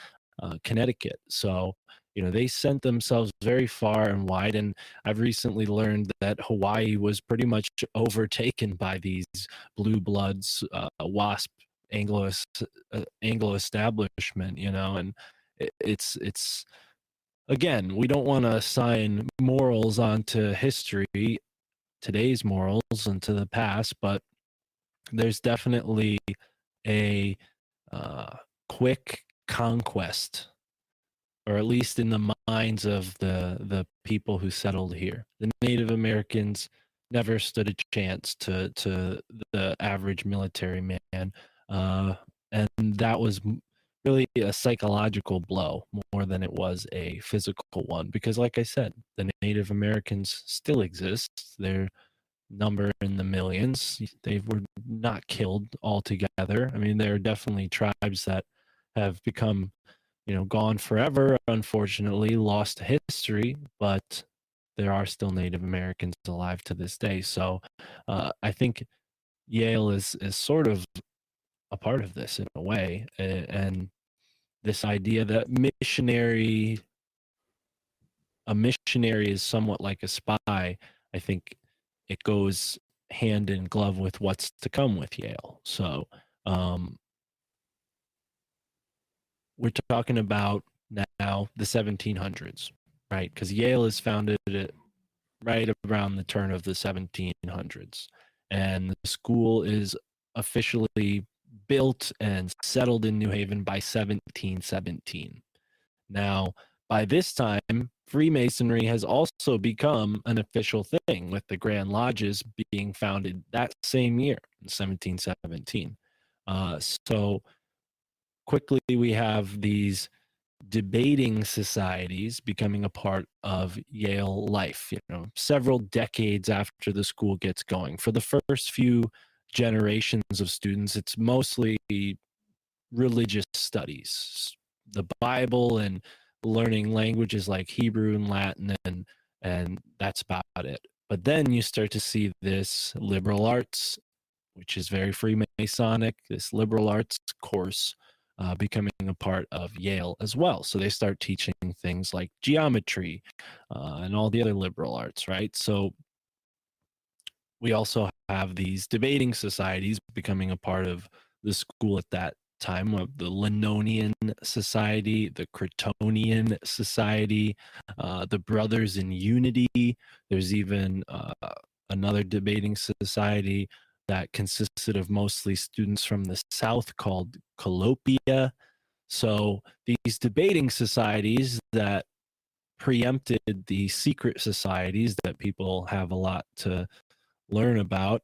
uh, Connecticut. So you know they sent themselves very far and wide and i've recently learned that hawaii was pretty much overtaken by these blue bloods uh, wasp anglo uh, anglo establishment you know and it, it's it's again we don't want to assign morals onto history today's morals into the past but there's definitely a uh, quick conquest or at least in the minds of the the people who settled here. The Native Americans never stood a chance to to the average military man, uh, and that was really a psychological blow more than it was a physical one. Because, like I said, the Native Americans still exist. Their number in the millions. They were not killed altogether. I mean, there are definitely tribes that have become you know, gone forever, unfortunately, lost to history, but there are still Native Americans alive to this day. So uh, I think Yale is is sort of a part of this in a way, and, this idea that missionary, a missionary is somewhat like a spy. I think it goes hand in glove with what's to come with Yale. So um, we're talking about now the 1700s, right? Because Yale is founded at right around the turn of the 1700s, and the school is officially built and settled in New Haven by 1717. Now, by this time, Freemasonry has also become an official thing, with the Grand Lodges being founded that same year, 1717. Uh, so quickly, we have these debating societies becoming a part of Yale life, you know, several decades after the school gets going. For the first few generations of students, it's mostly religious studies, the Bible and learning languages like Hebrew and Latin and and that's about it. But then you start to see this liberal arts, which is very Freemasonic, this liberal arts course uh, becoming a part of Yale as well. So they start teaching things like geometry uh, and all the other liberal arts, right? So we also have these debating societies becoming a part of the school at that time of the Linonian Society, the Crotonian Society, uh, the Brothers in Unity. There's even uh, another debating society that consisted of mostly students from the South called Collopia. So these debating societies that preempted the secret societies that people have a lot to learn about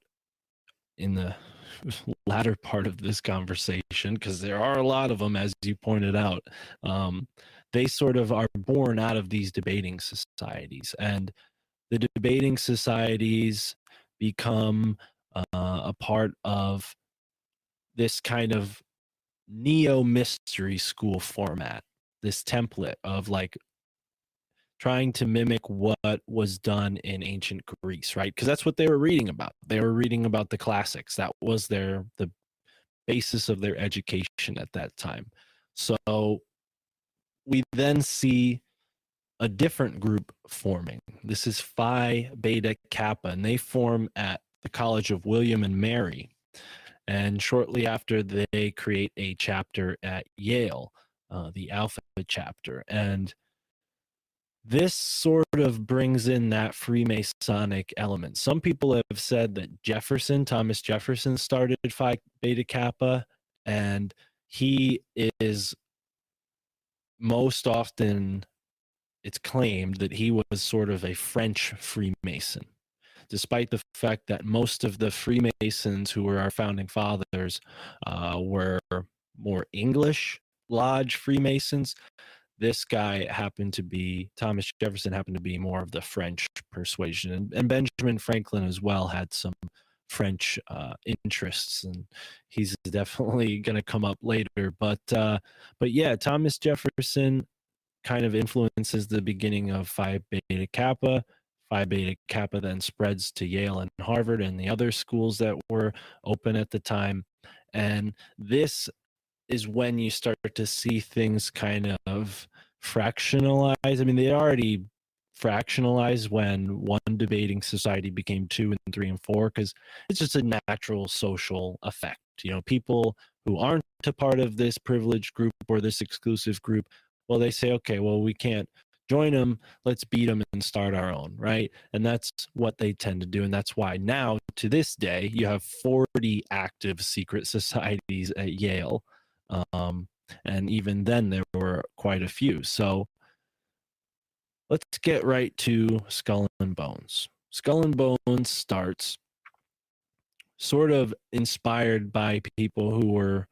in the latter part of this conversation because there are a lot of them as you pointed out um, they sort of are born out of these debating societies and the debating societies become uh, a part of this kind of neo mystery school format this template of like trying to mimic what was done in ancient Greece, right? Because that's what they were reading about. They were reading about the classics. That was their the basis of their education at that time. So we then see a different group forming. This is Phi Beta Kappa, and they form at the College of William and Mary. And shortly after, they create a chapter at Yale, uh, the Alpha chapter. And this sort of brings in that Freemasonic element. Some people have said that Jefferson, Thomas Jefferson, started Phi Beta Kappa, and he is most often it's claimed that he was sort of a French Freemason, despite the fact that most of the Freemasons who were our founding fathers uh, were more English lodge Freemasons this guy happened to be Thomas Jefferson happened to be more of the French persuasion, and, and Benjamin Franklin as well had some French uh, interests, and he's definitely going to come up later. But uh, but yeah, Thomas Jefferson kind of influences the beginning of Phi Beta Kappa. Phi Beta Kappa then spreads to Yale and Harvard and the other schools that were open at the time. And this is when you start to see things kind of fractionalize. I mean, they already fractionalized when one debating society became two and three and four because it's just a natural social effect. You know, people who aren't a part of this privileged group or this exclusive group, well, they say, okay, well, we can't join them. Let's beat them and start our own, right? And that's what they tend to do. And that's why now, to this day, you have 40 active secret societies at Yale um, and even then, there were quite a few. So let's get right to Skull and Bones. Skull and Bones starts sort of inspired by people who were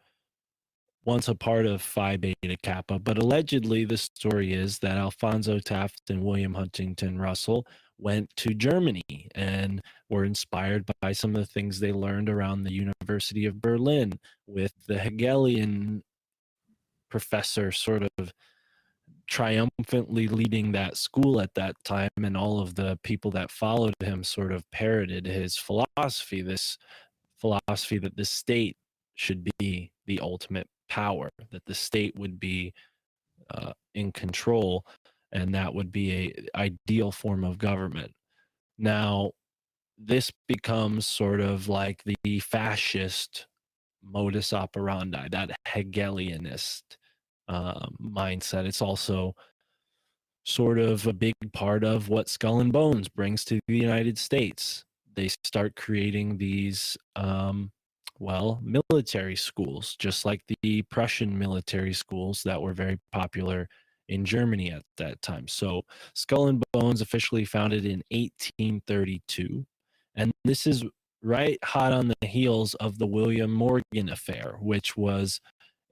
once a part of Phi Beta Kappa, but allegedly the story is that Alfonso Taft and William Huntington Russell went to Germany and were inspired by some of the things they learned around the University of Berlin with the Hegelian professor sort of triumphantly leading that school at that time and all of the people that followed him sort of parroted his philosophy this philosophy that the state should be the ultimate power, that the state would be uh, in control, and that would be a ideal form of government. Now, this becomes sort of like the fascist modus operandi, that Hegelianist uh, mindset. It's also sort of a big part of what Skull and Bones brings to the United States. They start creating these, um, well, military schools, just like the Prussian military schools that were very popular in Germany at that time. So, Skull and Bones officially founded in 1832. And this is right hot on the heels of the William Morgan affair, which was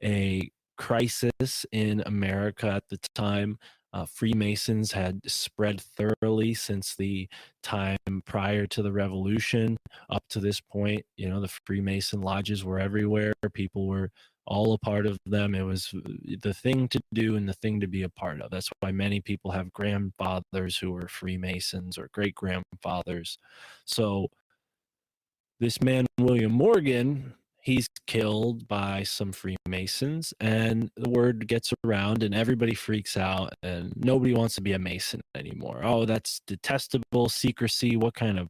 a crisis in America at the time. Uh, Freemasons had spread thoroughly since the time prior to the revolution up to this point. You know, the Freemason lodges were everywhere. People were all a part of them. It was uh, the thing to do and the thing to be a part of. That's why many people have grandfathers who were Freemasons or great grandfathers. So, this man, William Morgan, he's killed by some Freemasons, and the word gets around, and everybody freaks out, and nobody wants to be a Mason anymore. Oh, that's detestable secrecy. What kind of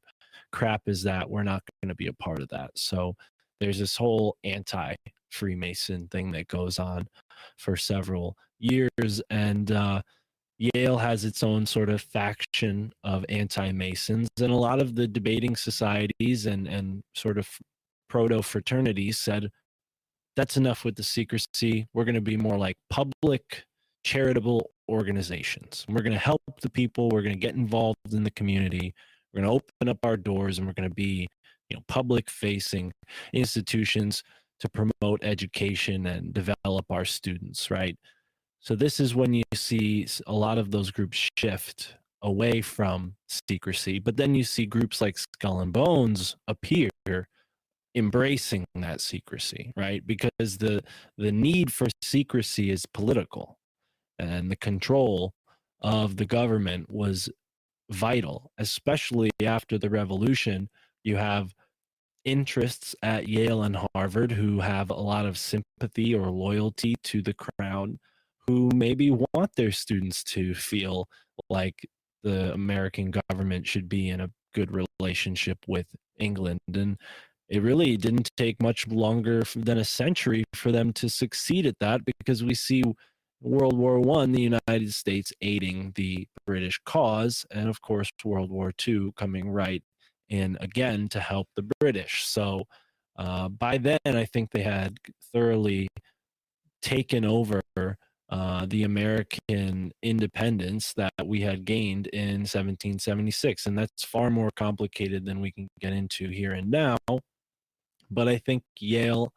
crap is that? We're not going to be a part of that. So there's this whole anti Freemason thing that goes on for several years, and uh, Yale has its own sort of faction of anti Masons, and a lot of the debating societies and, and sort of proto fraternities said, that's enough with the secrecy. We're going to be more like public charitable organizations. We're going to help the people. We're going to get involved in the community. We're going to open up our doors and we're going to be, you know, public facing institutions to promote education and develop our students, right? So this is when you see a lot of those groups shift away from secrecy, but then you see groups like Skull and Bones appear embracing that secrecy, right? Because the the need for secrecy is political and the control of the government was vital, especially after the revolution. You have interests at Yale and Harvard who have a lot of sympathy or loyalty to the crown who maybe want their students to feel like the American government should be in a good relationship with England. And it really didn't take much longer than a century for them to succeed at that because we see World War One, the United States aiding the British cause, and of course World War Two coming right in again to help the British. So uh, by then, I think they had thoroughly taken over uh, the American independence that we had gained in 1776. And that's far more complicated than we can get into here and now. But I think Yale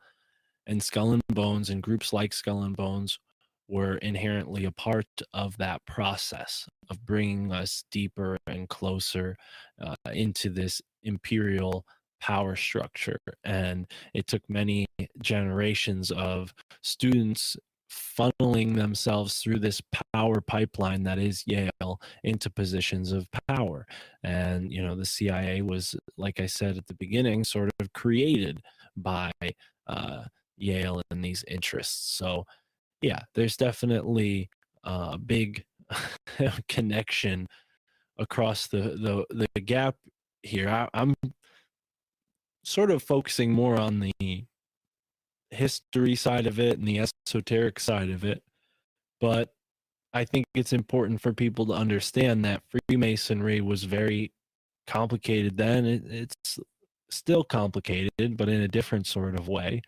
and Skull and Bones and groups like Skull and Bones were inherently a part of that process of bringing us deeper and closer uh, into this imperial power structure. And it took many generations of students funneling themselves through this power pipeline that is Yale into positions of power. And, you know, the CIA was, like I said at the beginning, sort of created by uh, Yale and these interests. So, yeah, there's definitely a big connection across the, the, the gap here. I, I'm sort of focusing more on the history side of it and the esoteric side of it. But I think it's important for people to understand that Freemasonry was very complicated then. It, it's still complicated, but in a different sort of way.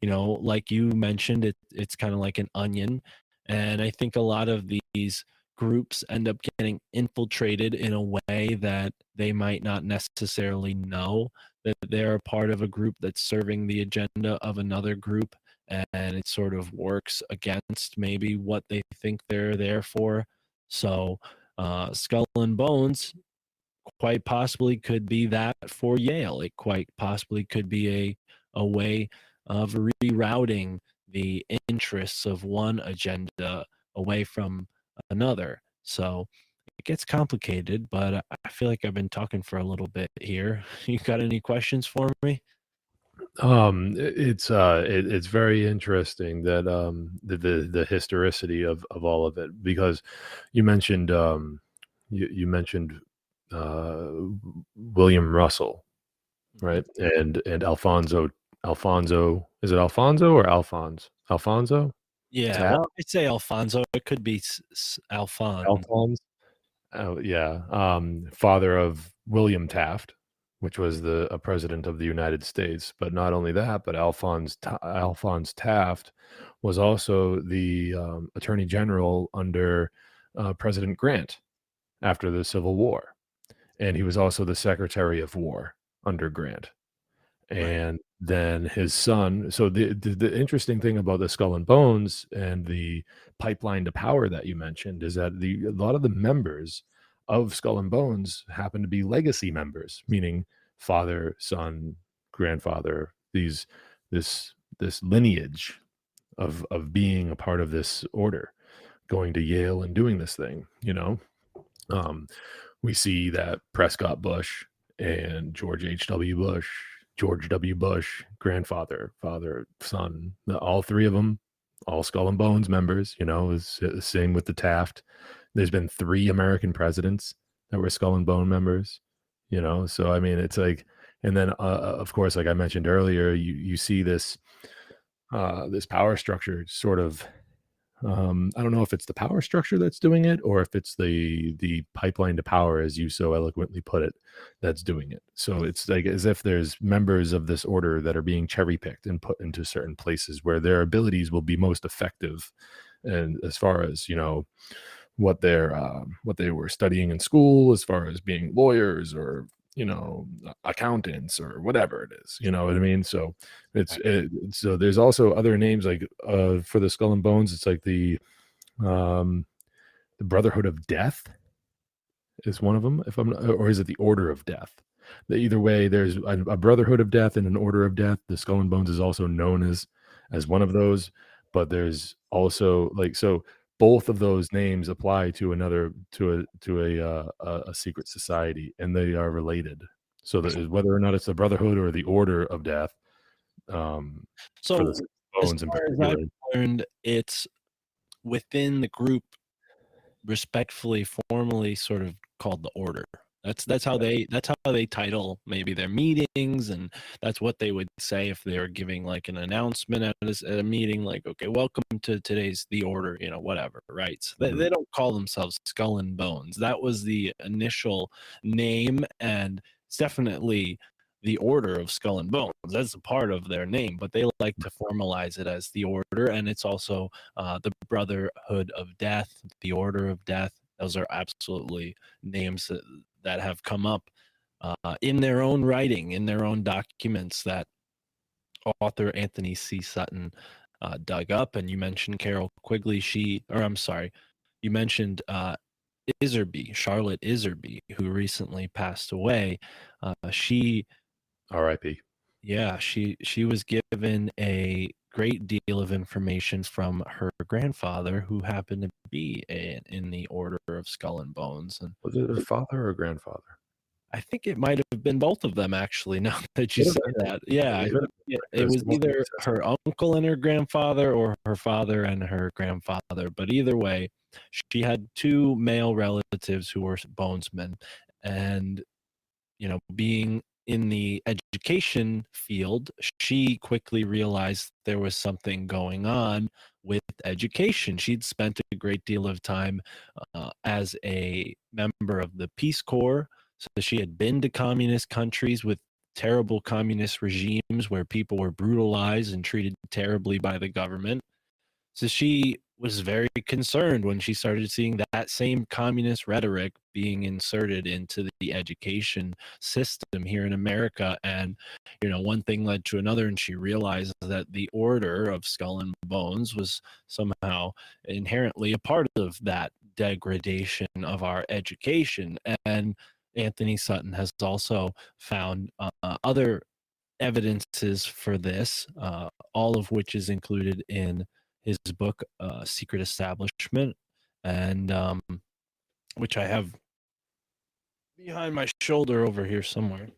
You know, like you mentioned, it, it's kind of like an onion. And I think a lot of these groups end up getting infiltrated in a way that they might not necessarily know that they're a part of a group that's serving the agenda of another group and it sort of works against maybe what they think they're there for. So uh, skull and bones quite possibly could be that for yale. It quite possibly could be a, a way of rerouting the interests of one agenda away from another so it gets complicated, but I feel like I've been talking for a little bit here. You got any questions for me? Um, it's uh, it, it's very interesting that um the, the the historicity of of all of it because you mentioned um you you mentioned uh William Russell, right? And and Alfonso Alfonso is it Alfonso or Alphonse? Alfonso? Yeah, well, I'd say Alfonso. It could be S- Alphonse. Alphonse. Oh yeah, um, father of William Taft, which was the a president of the United States. But not only that, but Alphonse Ta- Alphonse Taft was also the um, Attorney General under uh, President Grant after the Civil War, and he was also the Secretary of War under Grant. And then his son. So the, the the interesting thing about the Skull and Bones and the pipeline to power that you mentioned is that the a lot of the members of Skull and Bones happen to be legacy members, meaning father, son, grandfather, these this this lineage of of being a part of this order, going to Yale and doing this thing, you know. Um, we see that Prescott Bush and George H.W. Bush, George W. Bush, grandfather, father, son, all three of them, all Skull and Bones members, you know, is the same with the Taft. There's been three American presidents that were Skull and Bone members, you know. So I mean, it's like, and then uh, of course, like I mentioned earlier, you you see this uh this power structure sort of um i don't know if it's the power structure that's doing it or if it's the the pipeline to power as you so eloquently put it that's doing it. So it's like as if there's members of this order that are being cherry picked and put into certain places where their abilities will be most effective. And as far as you know what they're um, what they were studying in school as far as being lawyers or you know accountants or whatever it is you know what i mean? So it's it, so there's also other names like uh for the skull and bones it's like the um the brotherhood of death is one of them if i'm or is it the order of death? The, either way there's a, a brotherhood of death and an order of death. The skull and bones is also known as as one of those but there's also like so both of those names apply to another to a to a uh, a, secret society and they are related. So that whether or not it's the brotherhood or the order of death um So, as far as I've learned, it's within the group, respectfully, formally, sort of called the order. That's that's how they that's how they title maybe their meetings, and that's what they would say if they were giving like an announcement at a, at a meeting, like, okay, welcome to today's the order, you know, whatever, right? So they, Mhm. they don't call themselves Skull and Bones. That was the initial name, and it's definitely the order of skull and bones that's a part of their name but they like to formalize it as the order and it's also uh, the brotherhood of death the order of death those are absolutely names that, that have come up uh, in their own writing in their own documents that author anthony c. Sutton uh, dug up. And you mentioned Carroll Quigley. She or i'm sorry you mentioned uh, Iserbyt charlotte Iserbyt who recently passed away. Uh, she rip yeah, she she was given a great deal of information from her grandfather, who happened to be a, in the Order of Skull and Bones, and was it a father or grandfather I think it might have been both of them actually. Now that you say that, yeah, I Could have think it, it was either her uncle and her grandfather, or her father and her grandfather. But either way, she had two male relatives who were bonesmen, and you know, being in the education field, she quickly realized there was something going on with education. She'd spent a great deal of time uh, as a member of the Peace Corps. So she had been to communist countries with terrible communist regimes where people were brutalized and treated terribly by the government. So she was very concerned when she started seeing that same communist rhetoric being inserted into the education system here in America. And, you know, one thing led to another, and she realized that the order of skull and bones was somehow inherently a part of that degradation of our education. And Anthony Sutton has also found uh, other evidences for this, uh, all of which is included in his book, uh, Secret Establishment, and um, which I have behind my shoulder over here somewhere.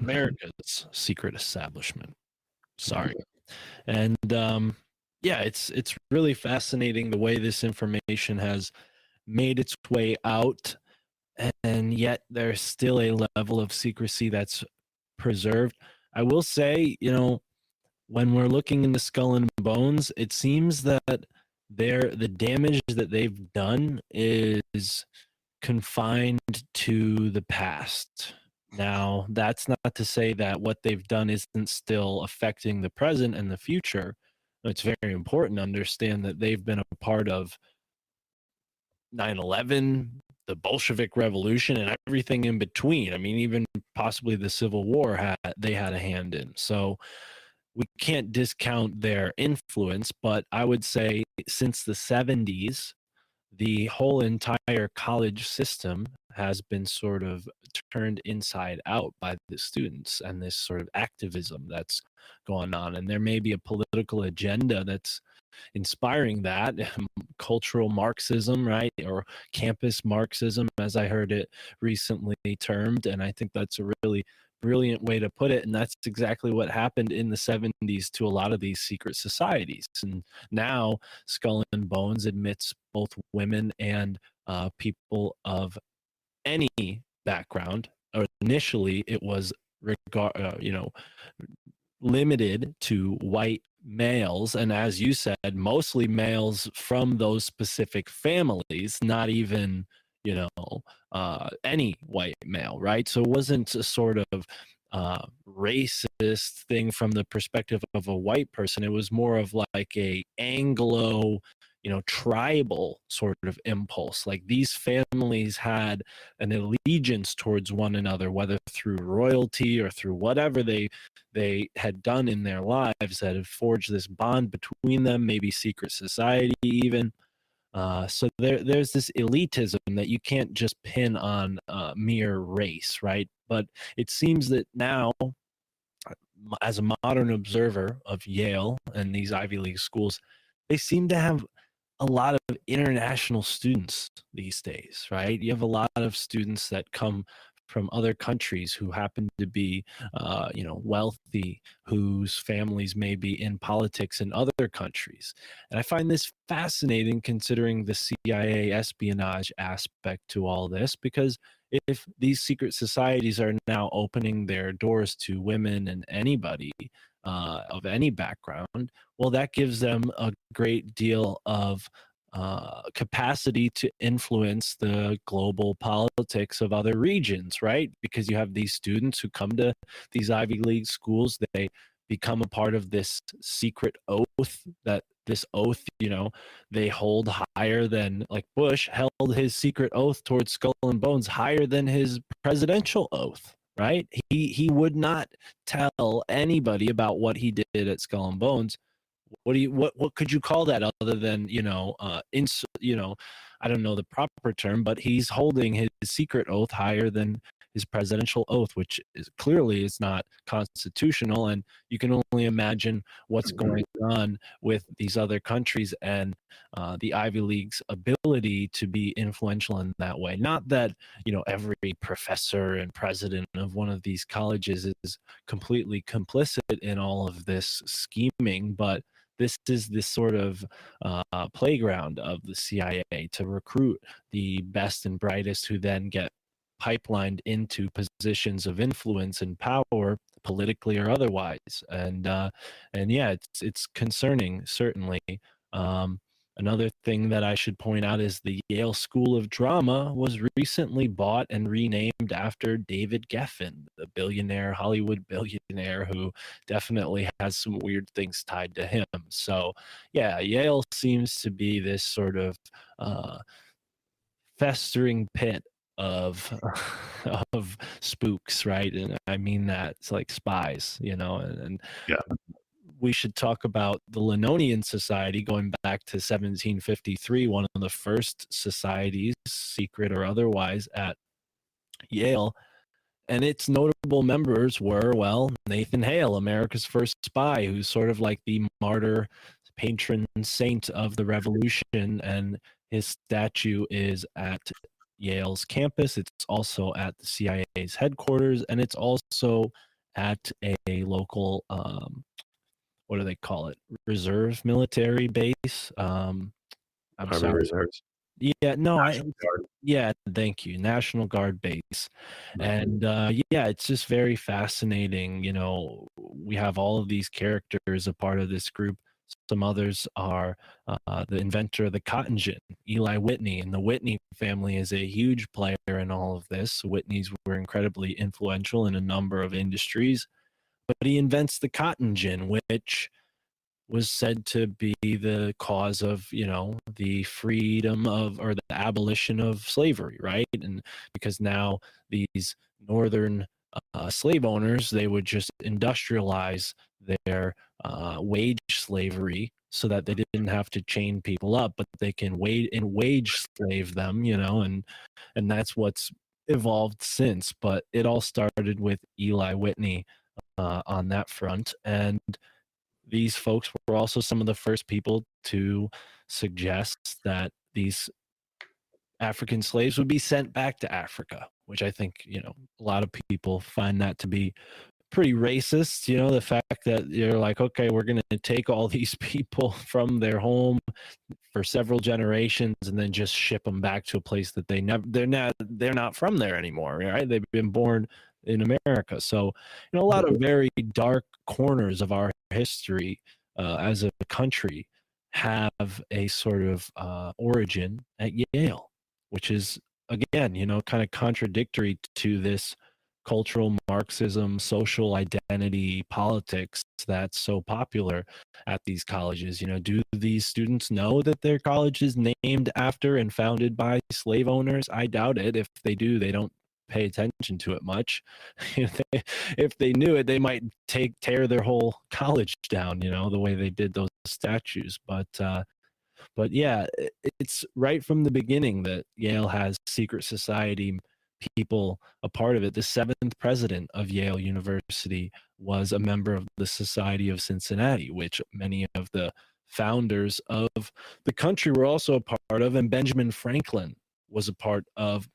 America's secret establishment. Sorry. And um, yeah, it's it's really fascinating the way this information has made its way out, and yet there's still a level of secrecy that's preserved. I will say, you know, when we're looking into skull and bones, it seems that there the damage that they've done is confined to the past. Now, that's not to say that what they've done isn't still affecting the present and the future. It's very important to understand that they've been a part of 9 11, the Bolshevik Revolution, and everything in between. I mean, even possibly the Civil War had they had a hand in. So we can't discount their influence, but I would say since the 70s, the whole entire college system has been sort of turned inside out by the students and this sort of activism that's going on. And there may be a political agenda that's inspiring that cultural Marxism, right? Or campus Marxism, as I heard it recently termed. And I think that's a really brilliant way to put it. And that's exactly what happened in the 70s to a lot of these secret societies. And now Skull and Bones admits both women and uh, people of any background. Or initially, it was regard, uh, you know, limited to white males and as you said mostly males from those specific families not even you know uh, any white male right? So it wasn't a sort of uh, racist thing from the perspective of a white person. It was more of like a anglo you know tribal sort of impulse. Like these families had an allegiance towards one another whether through royalty or through whatever they they had done in their lives that had forged this bond between them maybe secret society even uh, so there, there's this elitism that you can't just pin on uh, mere race, right? But it seems that now, as a modern observer of Yale and these Ivy League schools, they seem to have a lot of international students these days, right? You have a lot of students that come from other countries who happen to be, uh, you know, wealthy, whose families may be in politics in other countries. And I find this fascinating considering the CIA espionage aspect to all this, because if these secret societies are now opening their doors to women and anybody uh, of any background, well, that gives them a great deal of uh, capacity to influence the global politics of other regions, right? Because you have these students who come to these Ivy League schools, they become a part of this secret oath that this oath, you know, they hold higher than like Bush held his secret oath towards Skull and Bones higher than his presidential oath right? He he would not tell anybody about what he did at Skull and Bones. What do you what what could you call that other than you know uh ins you know I don't know the proper term, but he's holding his secret oath higher than his presidential oath, which is clearly is not constitutional. And you can only imagine what's mm-hmm. going on with these other countries and uh, the Ivy League's ability to be influential in that way. Not that you know every professor and president of one of these colleges is completely complicit in all of this scheming, but this is this sort of uh, playground of the CIA to recruit the best and brightest who then get pipelined into positions of influence and power politically or otherwise. And uh and yeah it's it's concerning certainly. Um another thing that i should point out is the yale school of drama was recently bought and renamed after david geffen the billionaire hollywood billionaire who definitely has some weird things tied to him so yeah yale seems to be this sort of uh festering pit of of spooks, right? And I mean that it's like spies, you know, and, and yeah. We should talk about the Linonian Society going back to 1753, one of the first societies, secret or otherwise, at Yale. And its notable members were, well, Nathan Hale, America's first spy, who's sort of like the martyr patron saint of the revolution. And his statue is at Yale's campus. It's also at the CIA's headquarters, and it's also at a, local um, what do they call it? Reserve military base. Um, I'm Army sorry. Reserves. Yeah, no, I, Guard. yeah, thank you. National Guard base. Mhm. And uh, yeah, it's just very fascinating. You know, we have all of these characters a part of this group. Some others are uh, the inventor of the cotton gin, Eli Whitney, and the Whitney family is a huge player in all of this. Whitneys were incredibly influential in a number of industries, but he invents the cotton gin, which was said to be the cause of you know the freedom of or the abolition of slavery right? And because now these northern uh, slave owners they would just industrialize their uh, wage slavery so that they didn't have to chain people up but they can wage and wage slave them you know and and that's what's evolved since. But it all started with eli whitney uh, on that front and these folks were also some of the first people to suggest that these African slaves would be sent back to Africa, which I think, you know, a lot of people find that to be pretty racist. You know, the fact that you're like, okay, we're going to take all these people from their home for several generations and then just ship them back to a place that they never, they're not, they're not from there anymore, right? They've been born in America. So, you know, a lot of very dark corners of our history uh, as a country have a sort of uh, origin at Yale, which is again, you know, kind of contradictory to this cultural Marxism, social identity politics that's so popular at these colleges. You know, do these students know that their college is named after and founded by slave owners? I doubt it. If they do, they don't pay attention to it much. if, they, if they knew it, they might take tear their whole college down. You know, the way they did those statues. But uh, but yeah, it, it's right from the beginning that Yale has secret society people a part of it. The seventh president of Yale University was a member of the Society of Cincinnati, which many of the founders of the country were also a part of, and Benjamin Franklin was a part of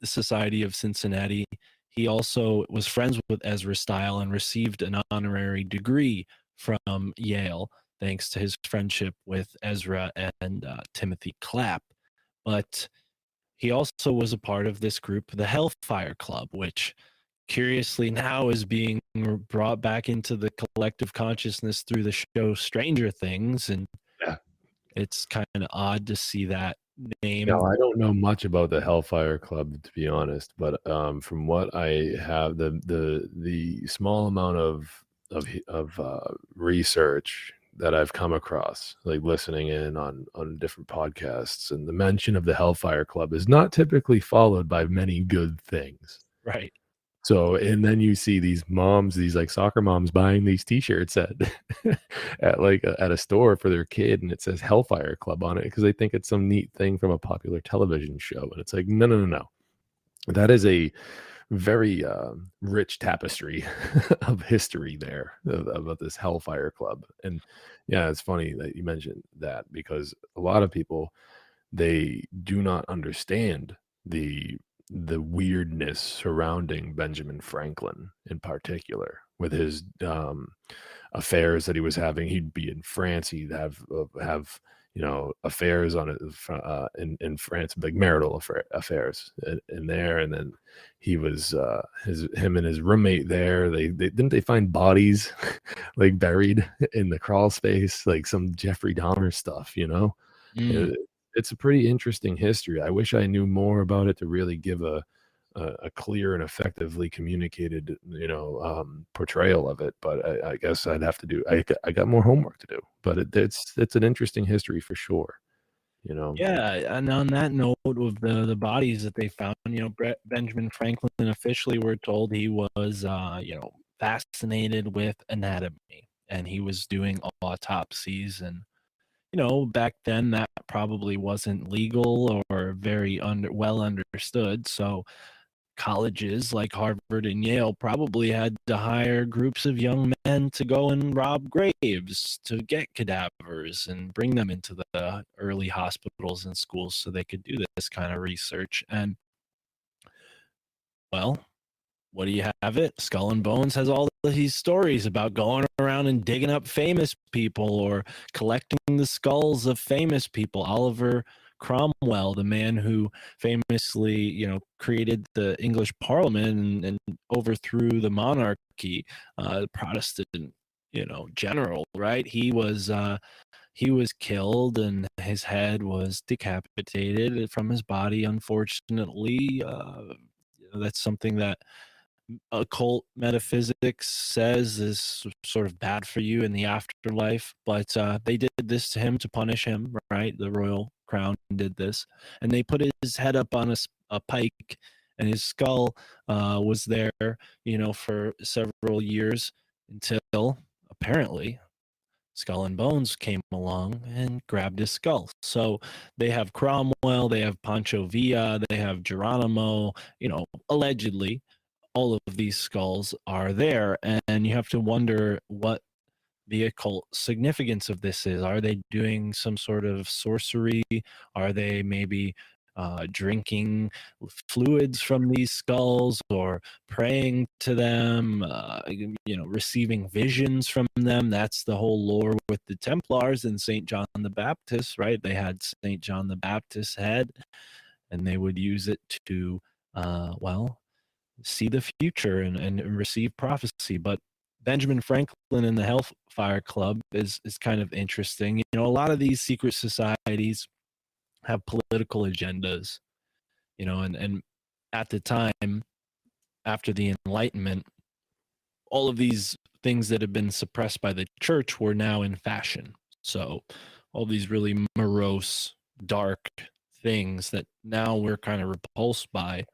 the Society of Cincinnati. He also was friends with Ezra Stiles and received an honorary degree from Yale thanks to his friendship with Ezra and uh, Timothy Clapp. But he also was a part of this group, the Hellfire Club, which curiously now is being brought back into the collective consciousness through the show Stranger Things. And. It's kind of odd to see that name. No, I don't know much about the Hellfire Club to be honest, but um, from what I have, the the the small amount of of of uh, research that I've come across, like listening in on on different podcasts, and the mention of the Hellfire Club is not typically followed by many good things. Right. So, and then you see these moms, these like soccer moms buying these T-shirts at at like a, at a store for their kid, and it says Hellfire Club on it because they think it's some neat thing from a popular television show, and it's like, no, no, no, no. That is a very uh, rich tapestry of history there about this Hellfire Club, and yeah, it's funny that you mentioned that because a lot of people they do not understand the the weirdness surrounding Benjamin Franklin in particular with his um affairs that he was having. He'd be in France he'd have uh, have you know affairs on it uh, in in France like marital affair, affairs in, in there. And then he was uh his him and his roommate there. They, they didn't they find bodies like buried in the crawl space like some Jeffrey Dahmer stuff you know? Mm. it- it's a pretty interesting history. I wish I knew more about it to really give a a, a clear and effectively communicated, you know, um, portrayal of it. But I, I guess I'd have to do. I I got more homework to do. But it, it's it's an interesting history for sure. You know. Yeah, and on that note of the the bodies that they found, you know, Brett, Benjamin Franklin officially we're told he was, uh, you know, fascinated with anatomy, and he was doing autopsies, and you know, back then that probably wasn't legal or very under well understood. So, colleges like Harvard and Yale probably had to hire groups of young men to go and rob graves to get cadavers and bring them into the early hospitals and schools so they could do this kind of research. And well, what do you have it? Skull and Bones has all these stories about going around and digging up famous people or collecting the skulls of famous people. Oliver Cromwell, the man who famously, you know, created the English Parliament and, and overthrew the monarchy, uh, Protestant, you know, general, right? He was uh, he was killed and his head was decapitated from his body. Unfortunately, uh, that's something that occult metaphysics says is sort of bad for you in the afterlife but uh, they did this to him to punish him right the royal crown did this, and they put his head up on a, a pike, and his skull uh, was there, you know, for several years until apparently Skull and Bones came along and grabbed his skull. So they have Cromwell, they have Pancho Villa, they have Geronimo, you know, allegedly all of these skulls are there and you have to wonder what the occult significance of this is. Are they doing some sort of sorcery? Are they maybe uh, drinking fluids from these skulls or praying to them, uh, you know, receiving visions from them. That's the whole lore with the Templars and St. John the Baptist, right? They had St. John the Baptist's head and they would use it to, uh, well, see the future and, and receive prophecy. But Benjamin Franklin and the Hellfire Club is is kind of interesting. You know, a lot of these secret societies have political agendas. You know, and and at the time after the Enlightenment, all of these things that have been suppressed by the church were now in fashion. So all these really morose, dark things that now we're kind of repulsed by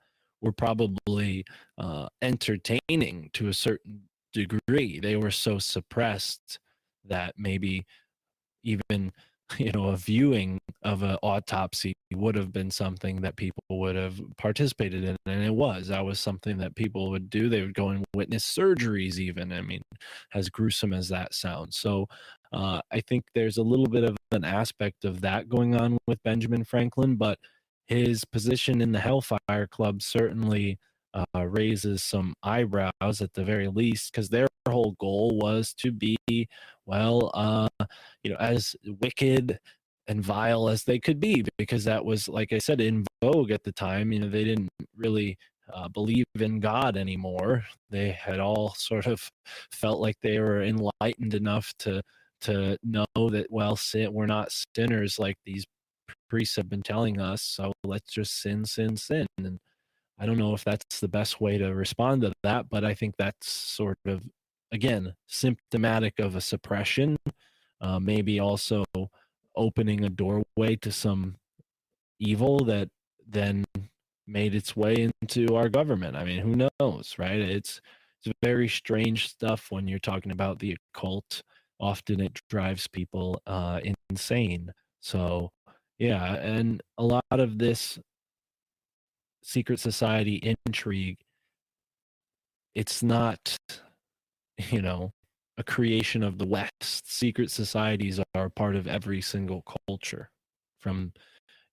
were probably uh, entertaining to a certain degree. They were so suppressed that maybe even you know a viewing of an autopsy would have been something that people would have participated in and it was. That was something that people would do. They would go and witness surgeries even i mean as gruesome as that sounds. So uh, i think there's a little bit of an aspect of that going on with benjamin franklin but his position in the hellfire club certainly uh, raises some eyebrows at the very least because their whole goal was to be well uh, you know as wicked and vile as they could be because that was like i said in vogue at the time you know they didn't really uh, believe in god anymore. They had all sort of felt like they were enlightened enough to to know that well sin, we're not sinners like these priests have been telling us so let's just sin sin sin and I don't know if that's the best way to respond to that, but I think that's sort of, again, symptomatic of a suppression, uh, maybe also opening a doorway to some evil that then made its way into our government. I mean, who knows, right? It's it's very strange stuff when you're talking about the occult. Often it drives people uh, insane. So, yeah, and a lot of this secret society intrigue it's not you know a creation of the west. Secret societies are part of every single culture from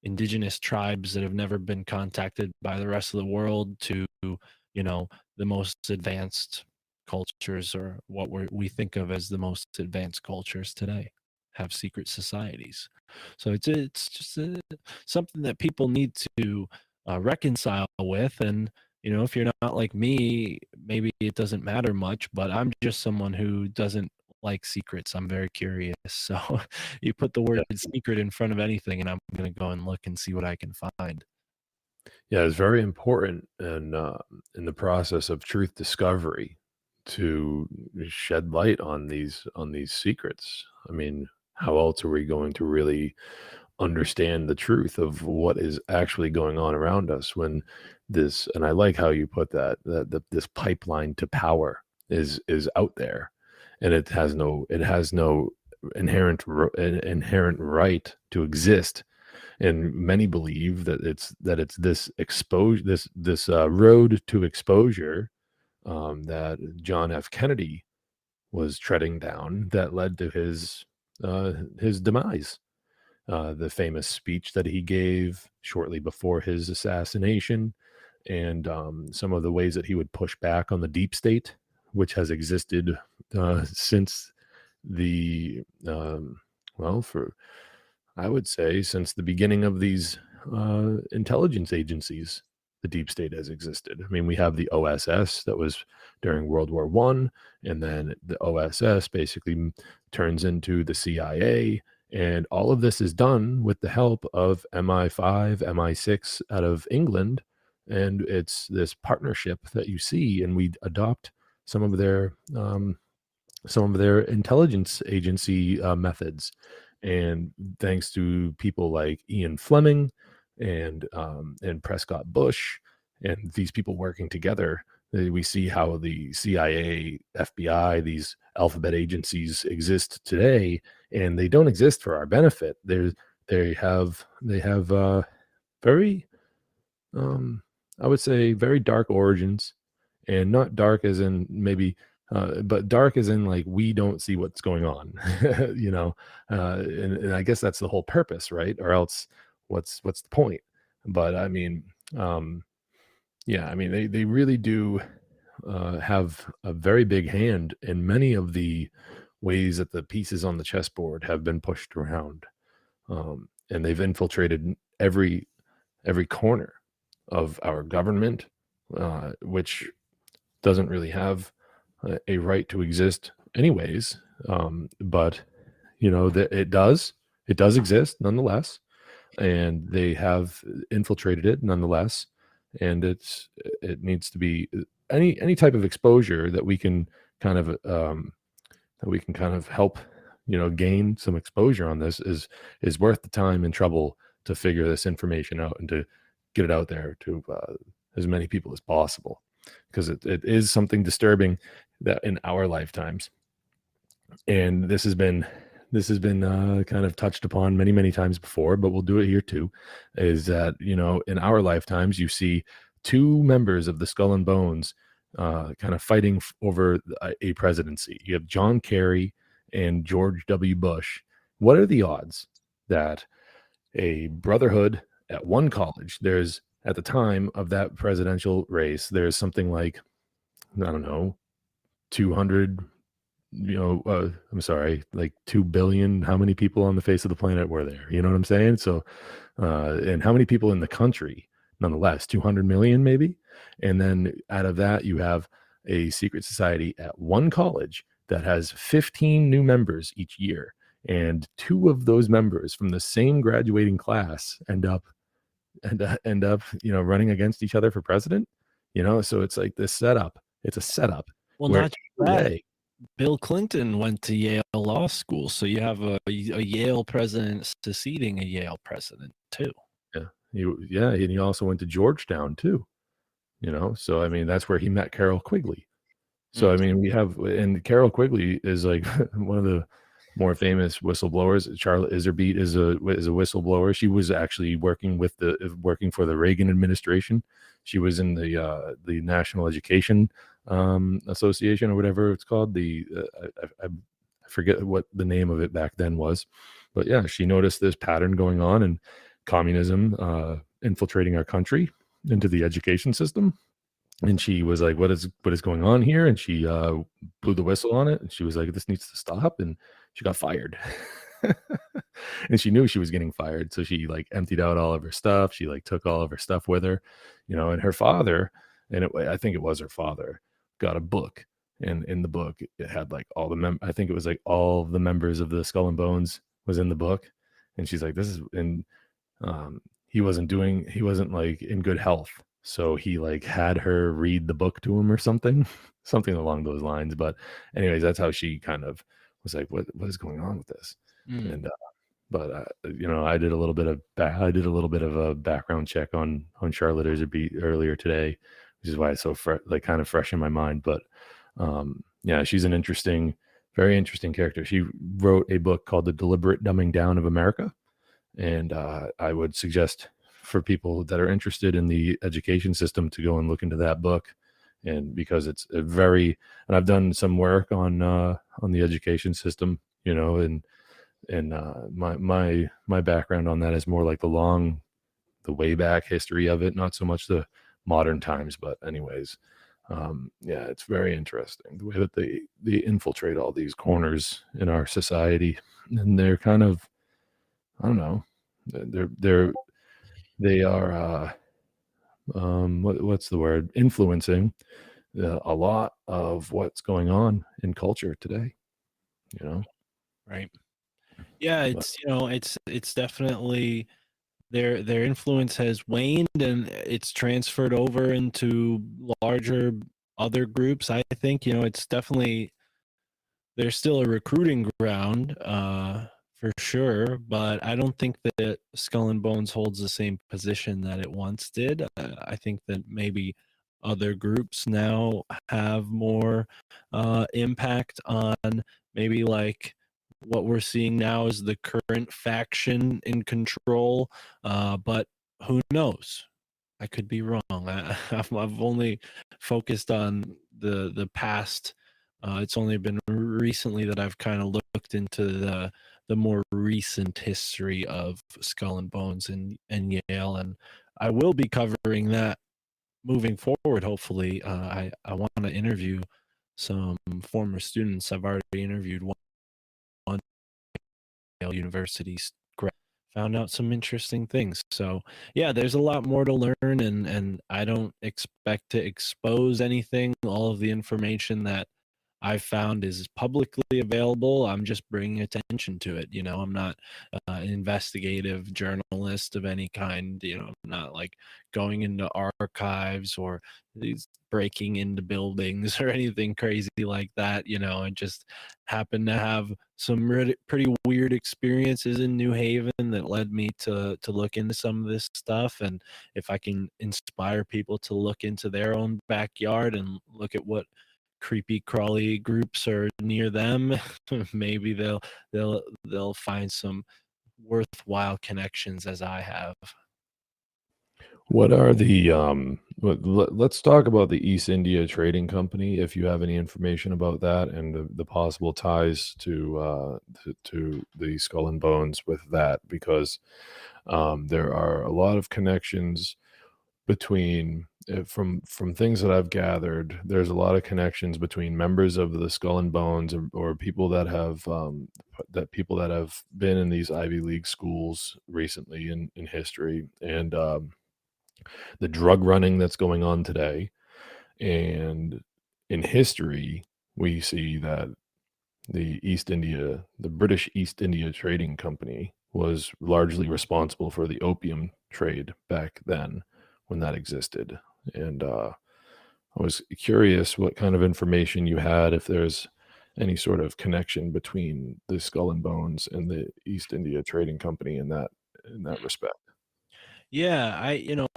indigenous tribes that have never been contacted by the rest of the world to you know the most advanced cultures or what we we think of as the most advanced cultures today have secret societies. So it's it's just a, something that people need to uh, reconcile with and you know if you're not like me maybe it doesn't matter much but i'm just someone who doesn't like secrets. I'm very curious. So you put the word yeah. secret in front of anything and i'm going to go and look and see what i can find. Yeah it's very important in uh, in the process of truth discovery to shed light on these on these secrets. I mean how else are we going to really understand the truth of what is actually going on around us when this and i like how you put that that, that this pipeline to power is is out there and it has no it has no inherent inherent right to exist and many believe that it's that it's this exposure this this uh, road to exposure um, that John F. Kennedy was treading down that led to his uh, his demise. Uh, the famous speech that he gave shortly before his assassination, and um, some of the ways that he would push back on the deep state, which has existed uh, since the um, well for I would say since the beginning of these uh, intelligence agencies the deep state has existed. I mean, we have the OSS that was during World War One, and then the OSS basically turns into the CIA, and all of this is done with the help of MI5, MI6 out of England, and it's this partnership that you see, and we adopt some of their um, some of their intelligence agency uh, methods, and thanks to people like Ian Fleming and um, and Prescott Bush and these people working together, uh, we see how the CIA, FBI, these alphabet agencies exist today, and they don't exist for our benefit. They they have they have uh, very, um, I would say, very dark origins, and not dark as in maybe uh, but dark as in like we don't see what's going on you know uh, and, and, i guess that's the whole purpose right or else what's what's the point? But i mean um yeah i mean they they really do uh, have a very big hand in many of the ways that the pieces on the chessboard have been pushed around um, and they've infiltrated every every corner of our government uh, which doesn't really have a, right to exist anyways um, but you know that it does it does exist nonetheless and they have infiltrated it nonetheless and it's it needs to be any any type of exposure that we can kind of um that we can kind of help you know gain some exposure on this is is worth the time and trouble to figure this information out and to get it out there to uh, as many people as possible because it, it is something disturbing that in our lifetimes. And this has been this has been uh, kind of touched upon many many times before but we'll do it here too is that you know in our lifetimes you see two members of the skull and bones uh, kind of fighting over a presidency. You have john kerry and george w. Bush. What are the odds that a brotherhood at one college there's at the time of that presidential race there's something like i don't know 200 you know, uh, I'm sorry, like 2 billion, how many people on the face of the planet were there? You know what I'm saying? So, uh, and how many people in the country, nonetheless, 200 million maybe? And then out of that, you have a secret society at one college that has 15 new members each year. And two of those members from the same graduating class end up and uh, end up, you know, running against each other for president. You know, so it's like this setup. It's a setup. Well, not that. Bill Clinton went to Yale Law School, so you have a, a Yale president succeeding a Yale president too. Yeah, he, yeah, and he also went to Georgetown too. You know, so I mean, that's where he met Carroll Quigley. So mm-hmm. I mean, we have, and Carroll Quigley is like one of the more famous whistleblowers. Charlotte Iserbyt is a is a whistleblower. She was actually working with the working for the Reagan administration. She was in the uh, the National Education um, Association or whatever it's called. The uh, I, I, forget what the name of it back then was, but yeah, she noticed this pattern going on and communism uh, infiltrating our country into the education system. And she was like, "What is what is going on here?" And she uh, blew the whistle on it. And she was like, "This needs to stop." And she got fired. and she knew she was getting fired, so she like emptied out all of her stuff. She like took all of her stuff with her, you know. And her father, and it, I think it was her father, got a book and in the book. It had like all the mem i think it was like all the members of the skull and bones was in the book. And she's like this is and um he wasn't doing he wasn't like in good health. So he like had her read the book to him or something something along those lines. But anyways that's how she kind of was like what what is going on with this? Mm. and uh, but uh, you know i did a little bit of i did a little bit of a background check on on charlotte Iserbyt earlier today which is why it's so fre- like kind of fresh in my mind. But um, yeah, she's an interesting, very interesting character. She wrote a book called The Deliberate Dumbing Down of America. and uh, I would suggest for people that are interested in the education system to go and look into that book and because it's a very and I've done some work on uh on the education system you know and and uh my my my background on that is more like the long the way back history of it not so much the modern times but anyways um yeah it's very interesting the way that they they infiltrate all these corners in our society and they're kind of i don't know they're they're they are uh um what, what's the word influencing uh, a lot of what's going on in culture today you know? Right. Yeah it's you know it's it's definitely their their influence has waned and it's transferred over into larger other groups i think you know it's definitely there's still a recruiting ground uh for sure but i don't think that skull and bones holds the same position that it once did. Uh, i think that maybe other groups now have more uh impact on maybe like what we're seeing now is the current faction in control uh but who knows? I could be wrong. I, have I've only focused on the the past uh it's only been recently that i've kind of looked into the the more recent history of skull and bones and and yale and i will be covering that moving forward hopefully. Uh, i i want to interview some former students. I've already interviewed one University found out some interesting things. So yeah, there's a lot more to learn and and I don't expect to expose anything. All of the information that I found is publicly available. I'm just bringing attention to it. You know, I'm not uh, an investigative journalist of any kind. You know, I'm not like going into archives or these breaking into buildings or anything crazy like that. You know, I just happened to have some pretty weird experiences in New Haven that led me to to look into some of this stuff. And if I can inspire people to look into their own backyard and look at what creepy crawly groups are near them maybe they'll they'll they'll find some worthwhile connections as i have. What are the um let's talk about the east india trading company if you have any information about that and the, the possible ties to uh to, to the skull and bones with that because um there are a lot of connections between uh, from from things that I've gathered, there's a lot of connections between members of the Skull and Bones or, or people that have um, that people that have been in these Ivy League schools recently in in history and um, the drug running that's going on today. And in history, we see that the East India, the British East India Trading Company, was largely responsible for the opium trade back then when that existed. And uh, I was curious what kind of information you had, if there's any sort of connection between the Skull and Bones and the East India Trading Company in that in that respect. Yeah, I you know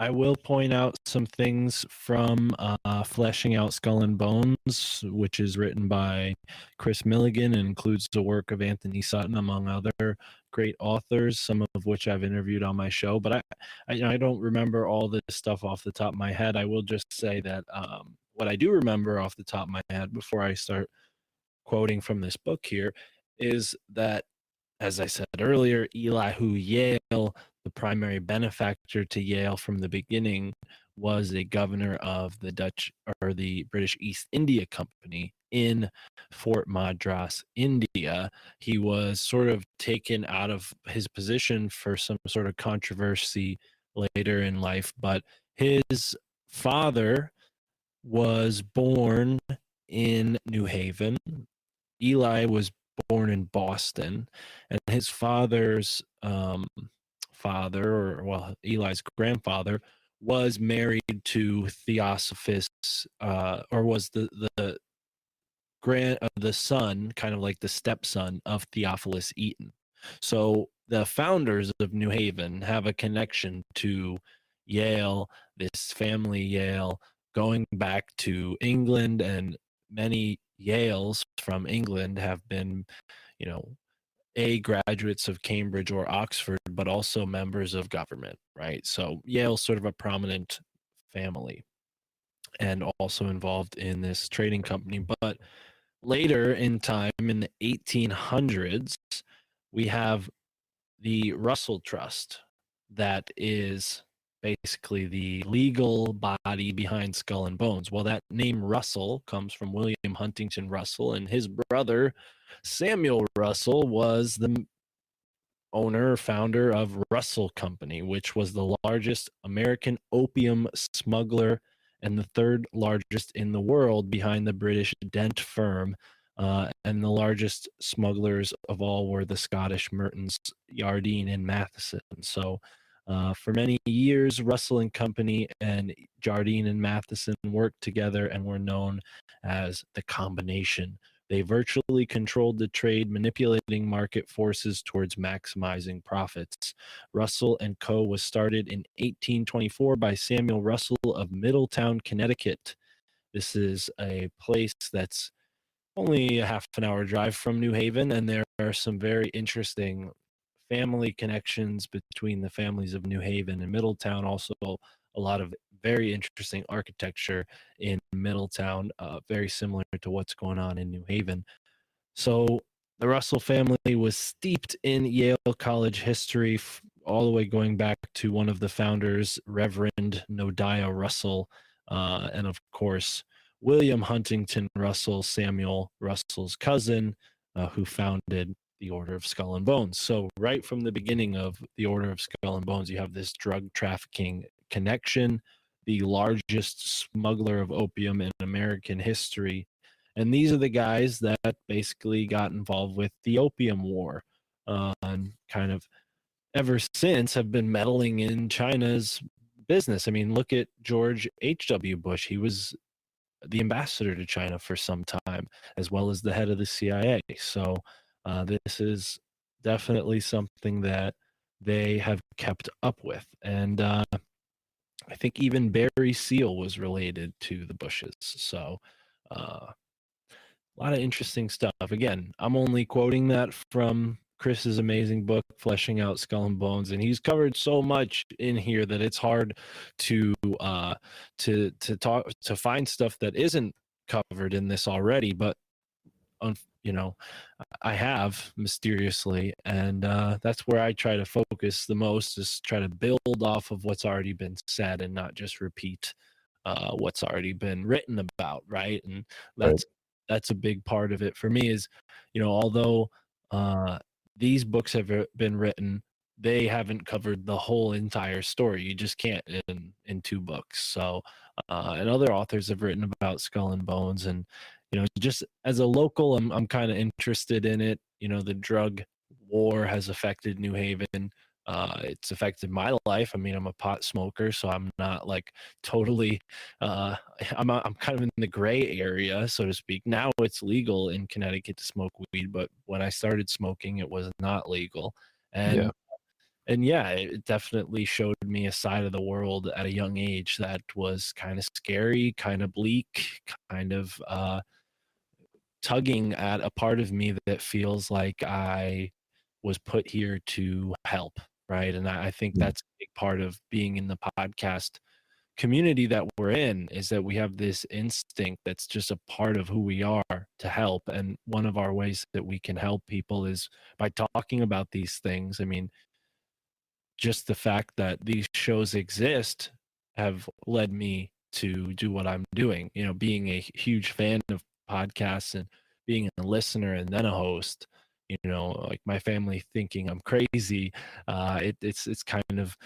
I will point out some things from uh, Fleshing Out Skull and Bones, which is written by Kris Millegan and includes the work of Anthony Sutton, among other great authors, some of which I've interviewed on my show. But I, I, I don't remember all this stuff off the top of my head. I will just say that um, what I do remember off the top of my head before I start quoting from this book here is that, as I said earlier, Elihu Yale the primary benefactor to Yale from the beginning was a governor of the Dutch or the British East India Company in Fort Madras, India. He was sort of taken out of his position for some sort of controversy later in life, but his father was born in New Haven. Eli was born in Boston, and his father's um, father, or well, Eli's grandfather, was married to Theosophus, uh, or was the the grand uh, the son, kind of like the stepson of Theophilus Eaton. So the founders of New Haven have a connection to Yale, this family Yale, going back to England, and many Yales from England have been, you know, a graduates of Cambridge or Oxford, but also members of government, right? So Yale's sort of a prominent family and also involved in this trading company. But later in time, in the 1800s, we have the Russell Trust, that is basically the legal body behind Skull and Bones. Well, that name Russell comes from William Huntington Russell, and his brother Samuel Russell was the owner founder of Russell Company, which was the largest American opium smuggler and the third largest in the world behind the British Dent firm. Uh, and the largest smugglers of all were the Scottish Mertons, Jardine, and Matheson. So, uh, for many years, Russell and Company and Jardine and Matheson worked together and were known as the combination. They virtually controlled the trade, manipulating market forces towards maximizing profits. Russell and Co. was started in 1824 by Samuel Russell of Middletown, Connecticut. This is a place that's only a half an hour drive from New Haven, and there are some very interesting family connections between the families of New Haven and Middletown. Also, a lot of very interesting architecture in Middletown, uh, very similar to what's going on in New Haven. So, the Russell family was steeped in Yale College history, f- all the way going back to one of the founders, Reverend Noadiah Russell, uh, and of course, William Huntington Russell, Samuel Russell's cousin, uh, who founded the Order of Skull and Bones. So, right from the beginning of the Order of Skull and Bones, you have this drug trafficking connection, the largest smuggler of opium in American history. And these are the guys that basically got involved with the Opium War uh, and kind of ever since have been meddling in China's business. I mean, look at George H.W. Bush. He was the ambassador to China for some time, as well as the head of the CIA. So, uh, this is definitely something that they have kept up with. And uh, I think even Barry Seal was related to the Bushes. So uh, a lot of interesting stuff. Again, I'm only quoting that from Chris's amazing book, Fleshing Out Skull and Bones, and he's covered so much in here that it's hard to uh, to to talk to find stuff that isn't covered in this already. But you know i have mysteriously and uh, that's where i try to focus the most is try to build off of what's already been said and not just repeat uh, what's already been written about right? And that's right. that's a big part of it for me is you know although uh, these books have been written they haven't covered the whole entire story. You just can't in in two books. So uh, and other authors have written about skull and bones and you know, just as a local, I'm I'm kind of interested in it. You know, the drug war has affected New Haven. Uh, it's affected my life. I mean, I'm a pot smoker, so I'm not like totally. Uh, I'm I'm kind of in the gray area, so to speak. Now it's legal in Connecticut to smoke weed, but when I started smoking, it was not legal. And yeah. and yeah, it definitely showed me a side of the world at a young age that was kind of scary, kind of bleak, kind of uh, tugging at a part of me that feels like I was put here to help, right? And I, I think mm. that's a big part of being in the podcast community that we're in is that we have this instinct that's just a part of who we are to help and one of our ways that we can help people is by talking about these things i mean just the fact that these shows exist have led me to do what i'm doing you know being a huge fan of podcasts and being a listener and then a host you know like my family thinking i'm crazy uh it, it's it's kind of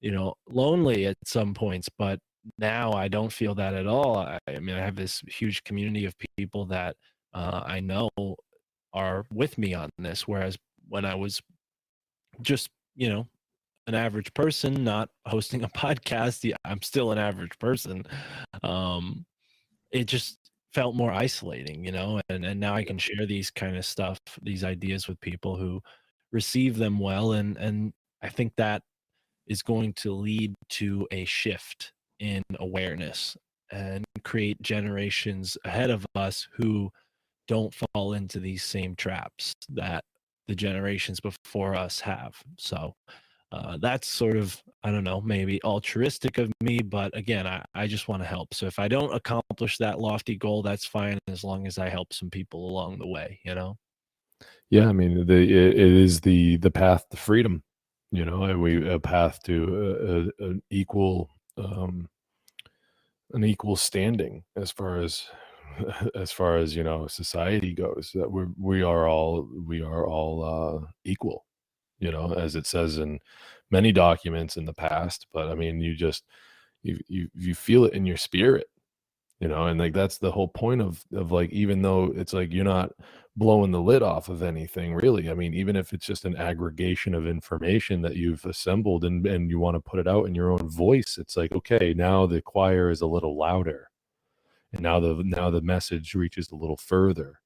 you know lonely at some points but now i don't feel that at all. I, I mean i have this huge community of people that uh, i know are with me on this whereas when i was just you know an average person not hosting a podcast i'm still an average person um it just felt more isolating you know and and now i can share these kind of stuff these ideas with people who receive them well and and i think that is going to lead to a shift in awareness and create generations ahead of us who don't fall into these same traps that the generations before us have. So uh, that's sort of I don't know maybe altruistic of me, but again I I just want to help. So if I don't accomplish that lofty goal, that's fine as long as I help some people along the way. You know. Yeah, I mean, the it, it is the the path to freedom. You know, we a path to a, a, an equal um, an equal standing as far as as far as you know society goes. That we we are all we are all uh, equal. You know, as it says in many documents in the past. But I mean, you just you you you feel it in your spirit you know and like that's the whole point of of like even though it's like you're not blowing the lid off of anything really i mean even if it's just an aggregation of information that you've assembled and and you want to put it out in your own voice it's like okay now the choir is a little louder and now the now the message reaches a little further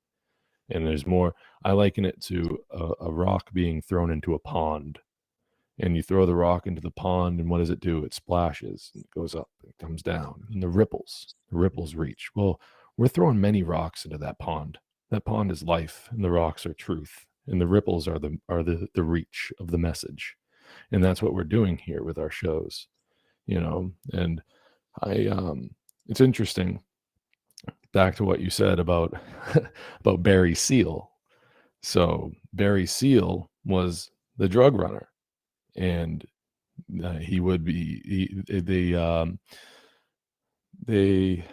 and there's more i liken it to a, a rock being thrown into a pond. And you throw the rock into the pond and what does it do? It splashes it goes up it comes down and the ripples the ripples reach. Well we're throwing many rocks into that pond. That pond is life and the rocks are truth and the ripples are the are the the reach of the message. And that's what we're doing here with our shows you know? And i um it's interesting back to what you said about about barry seal so barry seal was the drug runner and uh, he would be he, they um they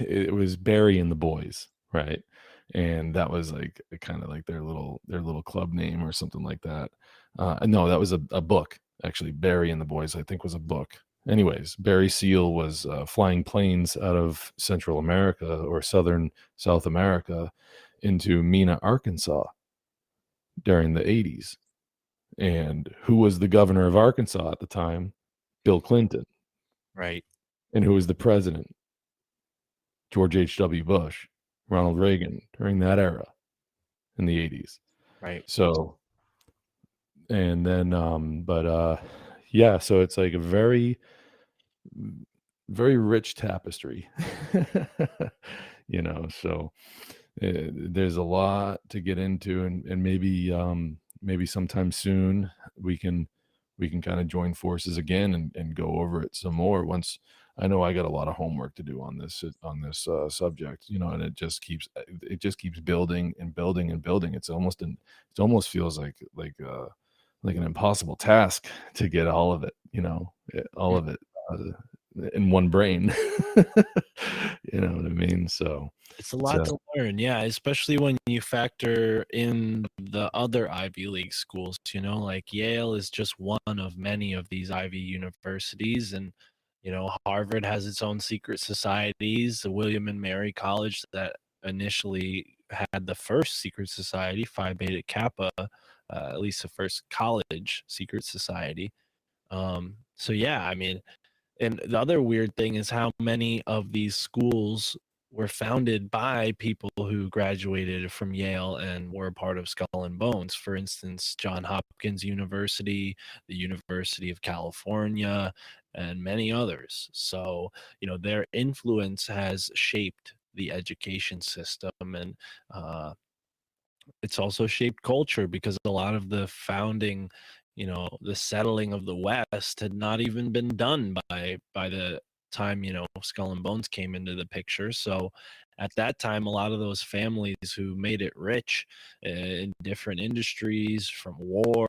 it was Barry and the boys, right? And that was like kind of like their little their little club name or something like that. Uh, no, that was a, a book actually. Barry and the boys, I think, was a book. Anyways, Barry Seal was uh, flying planes out of Central America or Southern South America into Mena, Arkansas during the 80s and who was the governor of Arkansas at the time? Bill Clinton. Right. And who was the president? George H.W. Bush, Ronald Reagan during that era in the 80s. Right. So, and then, um, but, uh, yeah, so it's like a very, very rich tapestry, you know, so uh, there's a lot to get into and, and maybe, um, maybe sometime soon we can we can kind of join forces again and, and go over it some more once i know i got a lot of homework to do on this on this uh, subject you know and it just keeps uh, it just keeps building and building and building. It's almost an it almost feels like like uh like an impossible task to get all of it you know eh, all of it uh, in one brain you know what i mean so it's a lot so, to learn, yeah, especially when you factor in the other Ivy League schools. You know, like Yale is just one of many of these Ivy universities, and you know, Harvard has its own secret societies. The William and Mary College that initially had the first secret society, Phi Beta Kappa, uh, at least the first college secret society. Um, so yeah, I mean, and the other weird thing is how many of these schools were founded by people who graduated from Yale and were part of Skull and Bones. For instance, John Hopkins University, the University of California, and many others. So, you know, their influence has shaped the education system and uh, it's also shaped culture because a lot of the founding you know the settling of the west had not even been done by by the time you know skull and bones came into the picture. So at that time a lot of those families who made it rich in different industries from war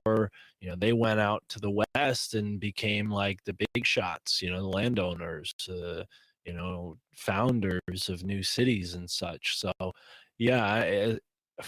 you know they went out to the west and became like the big shots you know the landowners uh, you know founders of new cities and such. So yeah eh,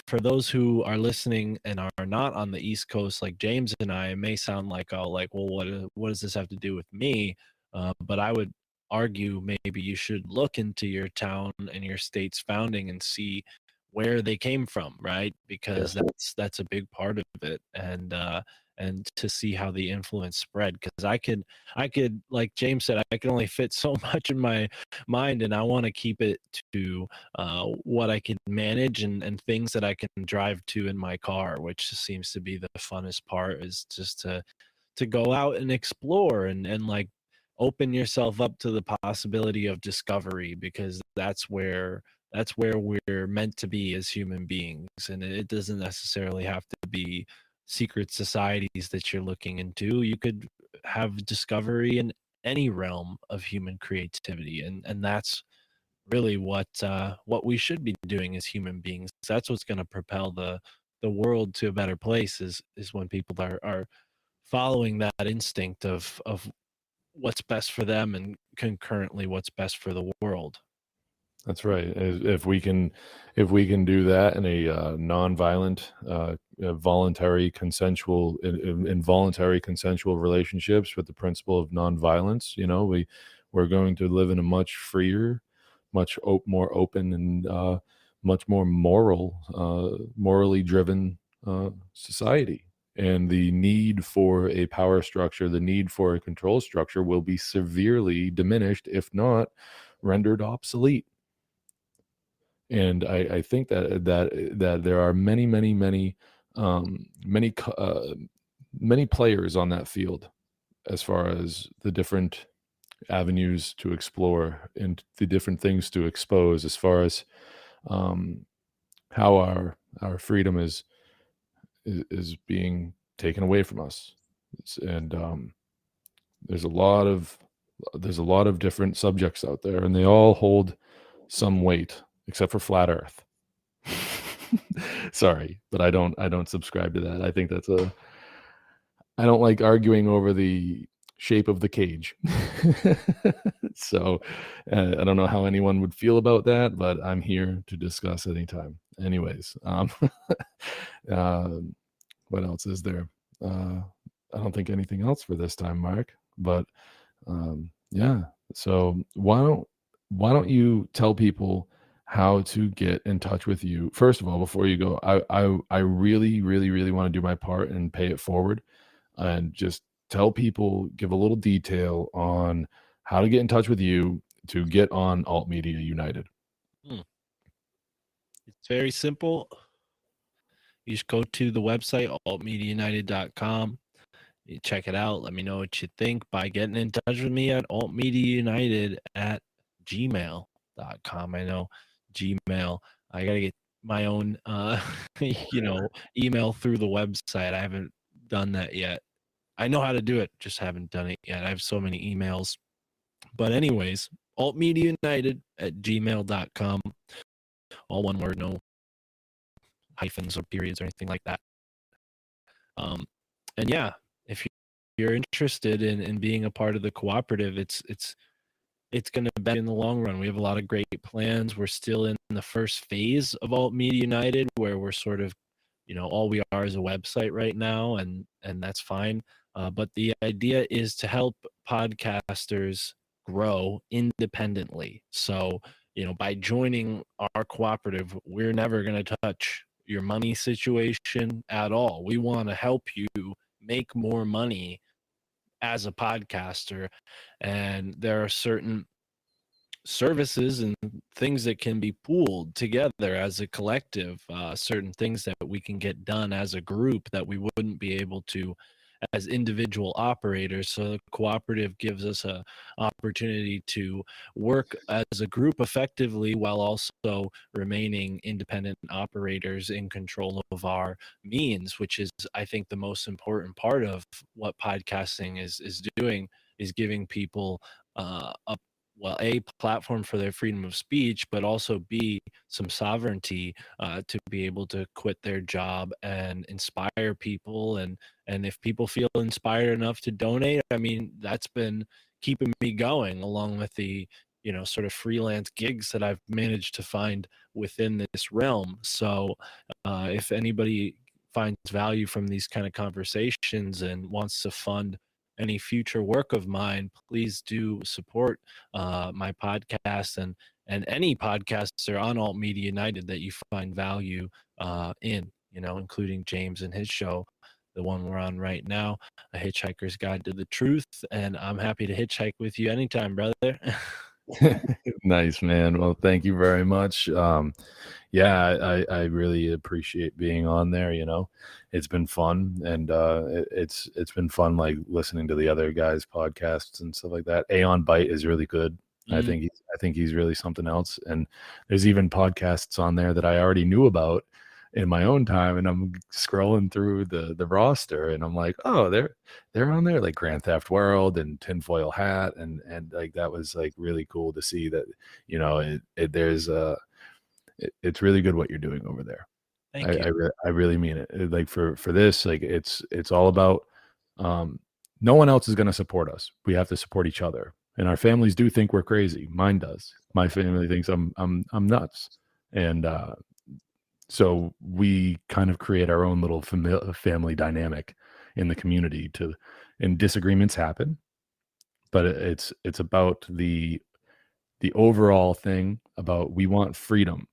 for those who are listening and are not on the east coast like james and i it may sound like oh like well what uh, what does this have to do with me? Uh, but i would argue maybe you should look into your town and your state's founding and see where they came from right? Because yeah. that's that's a big part of it. And uh and to see how the influence spread because i could i could like james said i can only fit so much in my mind and i want to keep it to uh, what i can manage and, and things that i can drive to in my car which seems to be the funnest part is just to to go out and explore and and like open yourself up to the possibility of discovery because that's where that's where we're meant to be as human beings and it doesn't necessarily have to be secret societies that you're looking into you could have discovery in any realm of human creativity and and that's really what uh what we should be doing as human beings. That's what's going to propel the the world to a better place is is when people are are following that instinct of of what's best for them and concurrently what's best for the world That's right. If we can, if we can do that in a uh, non-violent, uh, voluntary, consensual, in, in- involuntary, consensual relationships with the principle of non-violence, you know, we we're going to live in a much freer, much op- more open, and uh, much more moral, uh, morally driven uh, society. And the need for a power structure, the need for a control structure, will be severely diminished, if not rendered obsolete and I, I think that that that there are many many many um, many uh, many players on that field as far as the different avenues to explore and the different things to expose as far as um, how our our freedom is is, is being taken away from us. And um, there's a lot of there's a lot of different subjects out there and they all hold some weight except for flat earth. Sorry but i don't i don't subscribe to that. I think that's a i don't like arguing over the shape of the cage. So uh, i don't know how anyone would feel about that but i'm here to discuss anytime. Anyways um um, what else is there? Uh i don't think anything else for this time mark but um yeah. So why don't why don't you tell people how to get in touch with you first of all before you go i i, I really really really want to do my part and pay it forward and just tell people give a little detail on how to get in touch with you to get on alt media united hmm. It's very simple. You just go to the website, altmediaunited.com. You check it out. Let me know what you think by getting in touch with me at altmediaunited at gmail.com. I know Gmail. I got to get my own, uh, you know, email through the website. I haven't done that yet. I know how to do it, just haven't done it yet. I have so many emails. But, anyways, altmediaunited at gmail.com all one word, no hyphens or periods or anything like that. Um, and yeah, if you- you're interested in, in being a part of the cooperative, it's it's it's going to be in the long run. We have a lot of great plans. We're still in the first phase of Alt Media United, where we're sort of, you know, all we are is a website right now, and and that's fine. Uh, but the idea is to help podcasters grow independently. So you know, by joining our cooperative, we're never going to touch your money situation at all. We want to help you make more money as a podcaster. And there are certain services and things that can be pooled together as a collective, uh, certain things that we can get done as a group that we wouldn't be able to as individual operators so the cooperative gives us a opportunity to work as a group effectively while also remaining independent operators in control of our means which is i think the most important part of what podcasting is is doing is giving people uh, a well a platform for their freedom of speech but also b some sovereignty uh, to be able to quit their job and inspire people and and if people feel inspired enough to donate i mean that's been keeping me going along with the you know sort of freelance gigs that i've managed to find within this realm. So uh, if anybody finds value from these kind of conversations and wants to fund any future work of mine please do support uh, my podcast and and any podcaster on alt media united that you find value uh, in you know including james and his show the one we're on right now a hitchhiker's guide to the truth and i'm happy to hitchhike with you anytime brother nice man well thank you very much um yeah i i really appreciate being on there you know it's been fun and uh it, it's it's been fun like listening to the other guys podcasts and stuff like that aon bite is really good I Mm. think he's, I think he's really something else. And there's even podcasts on there that I already knew about in my own time, and I'm scrolling through the the roster, and I'm like, oh, they're they're on there like Grand Theft World and Tinfoil Hat, and and like that was like really cool to see that you know it, it there's uh it, it's really good what you're doing over there. Thank I, you. I, re- I really mean it. Like for for this, like it's it's all about um no one else is going to support us. We have to support each other. And our families do think we're crazy. Mine does. My family thinks I'm I'm I'm nuts. And uh so we kind of create our own little fami- family dynamic in the community to and disagreements happen but it's it's about the the overall thing about we want freedom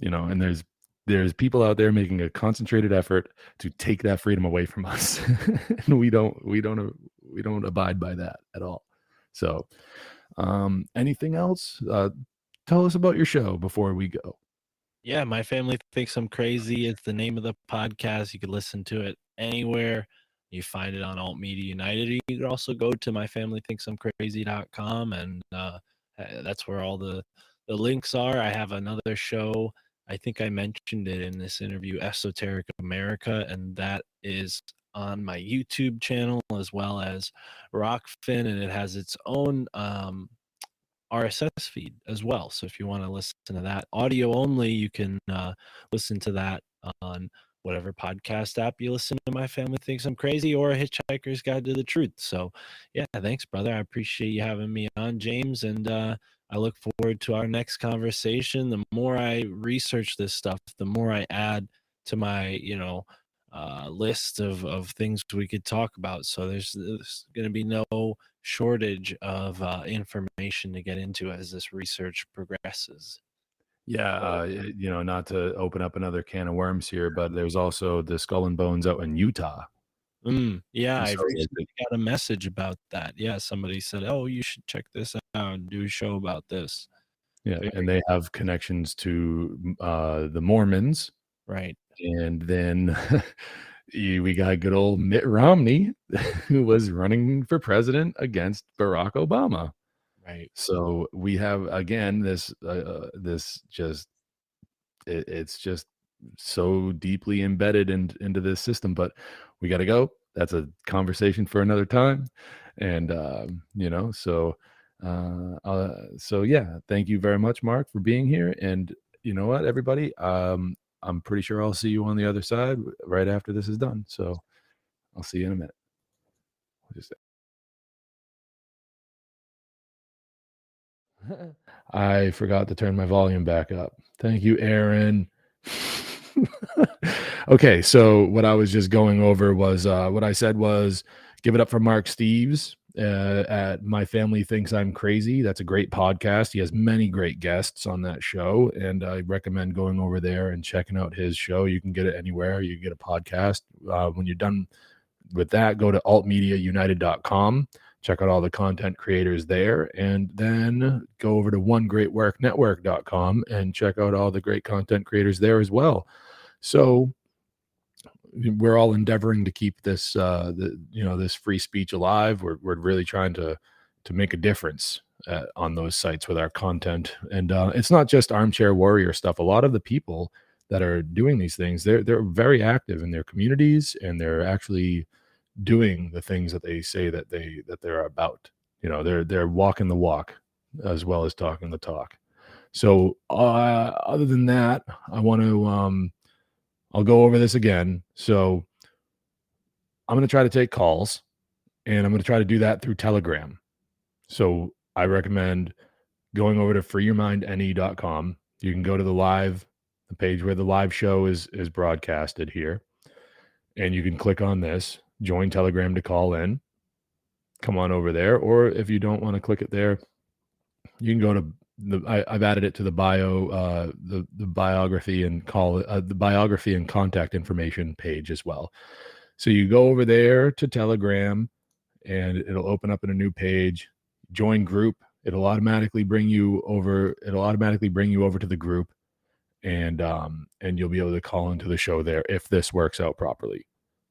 you know and there's there's people out there making a concentrated effort to take that freedom away from us and we don't we don't we don't abide by that at all. So um anything else? Uh tell us about your show before we go Yeah, my family thinks I'm crazy. It's the name of the podcast. You can listen to it anywhere. You find it on Alt Media United. You can also go to myfamilythinksimcrazy.com and uh, uh, that's where all the the links are. I have another show. I think I mentioned it in this interview, Esoteric America, and that is on my YouTube channel as well as Rokfin, and it has its own um, RSS feed as well. So if you want to listen to that audio only, you can uh, listen to that on whatever podcast app you listen to. My family thinks I'm crazy, or a Hitchhiker's Guide to the Truth. So yeah, thanks, brother. I appreciate you having me on, James, and uh, I look forward to our next conversation. The more I research this stuff, the more I add to my, you know, uh, list of, of things we could talk about. So there's, there's going to be no shortage of uh, information to get into as this research progresses. Yeah, uh, you know, not to open up another can of worms here, but there's also the Skull and Bones out in Utah. Mm, yeah, I recently got a message about that. Yeah, somebody said, "Oh, you should check this out and do a show about this." Yeah, Very and they have connections to uh, the Mormons, Right. and then we got good old Mitt Romney, who was running for president against Barack Obama. Right. So we have again this uh, uh, this just it, it's just so deeply embedded in, into this system. But we got to go. That's a conversation for another time, and um, you know so. Uh, uh, so yeah, thank you very much, Mark, for being here. And you know what, everybody, um, I'm pretty sure I'll see you on the other side right after this is done. So I'll see you in a minute. I forgot to turn my volume back up. Thank you, Aaron. okay, so what I was just going over was uh, what I said was give it up for Mark Steeves uh, at My Family Thinks I'm Crazy. That's a great podcast. He has many great guests on that show, and I recommend going over there and checking out his show. You can get it anywhere. You get a podcast. Uh, when you're done with that, go to altmediaunited.com check out all the content creators there and then go over to onegreatworknetwork.com and check out all the great content creators there as well so we're all endeavoring to keep this uh the you know this free speech alive. We're, we're really trying to to make a difference uh, on those sites with our content. And uh, it's not just armchair warrior stuff. A lot of the people that are doing these things they're they're very active in their communities and they're actually doing the things that they say that they that they're about. You know they're they're walking the walk as well as talking the talk. So uh other than that i want to um i'll go over this again. So i'm going to try to take calls and i'm going to try to do that through telegram. So i recommend going over to freeyourmindne.com you can go to the live the page where the live show is is broadcasted here and you can click on this join telegram to call in come on over there or if you don't want to click it there you can go to the I, i've added it to the bio uh the the biography and call uh, the biography and contact information page as well. So you go over there to telegram and it'll open up in a new page. Join group. It'll automatically bring you over it'll automatically bring you over to the group and um and you'll be able to call into the show there if this works out properly.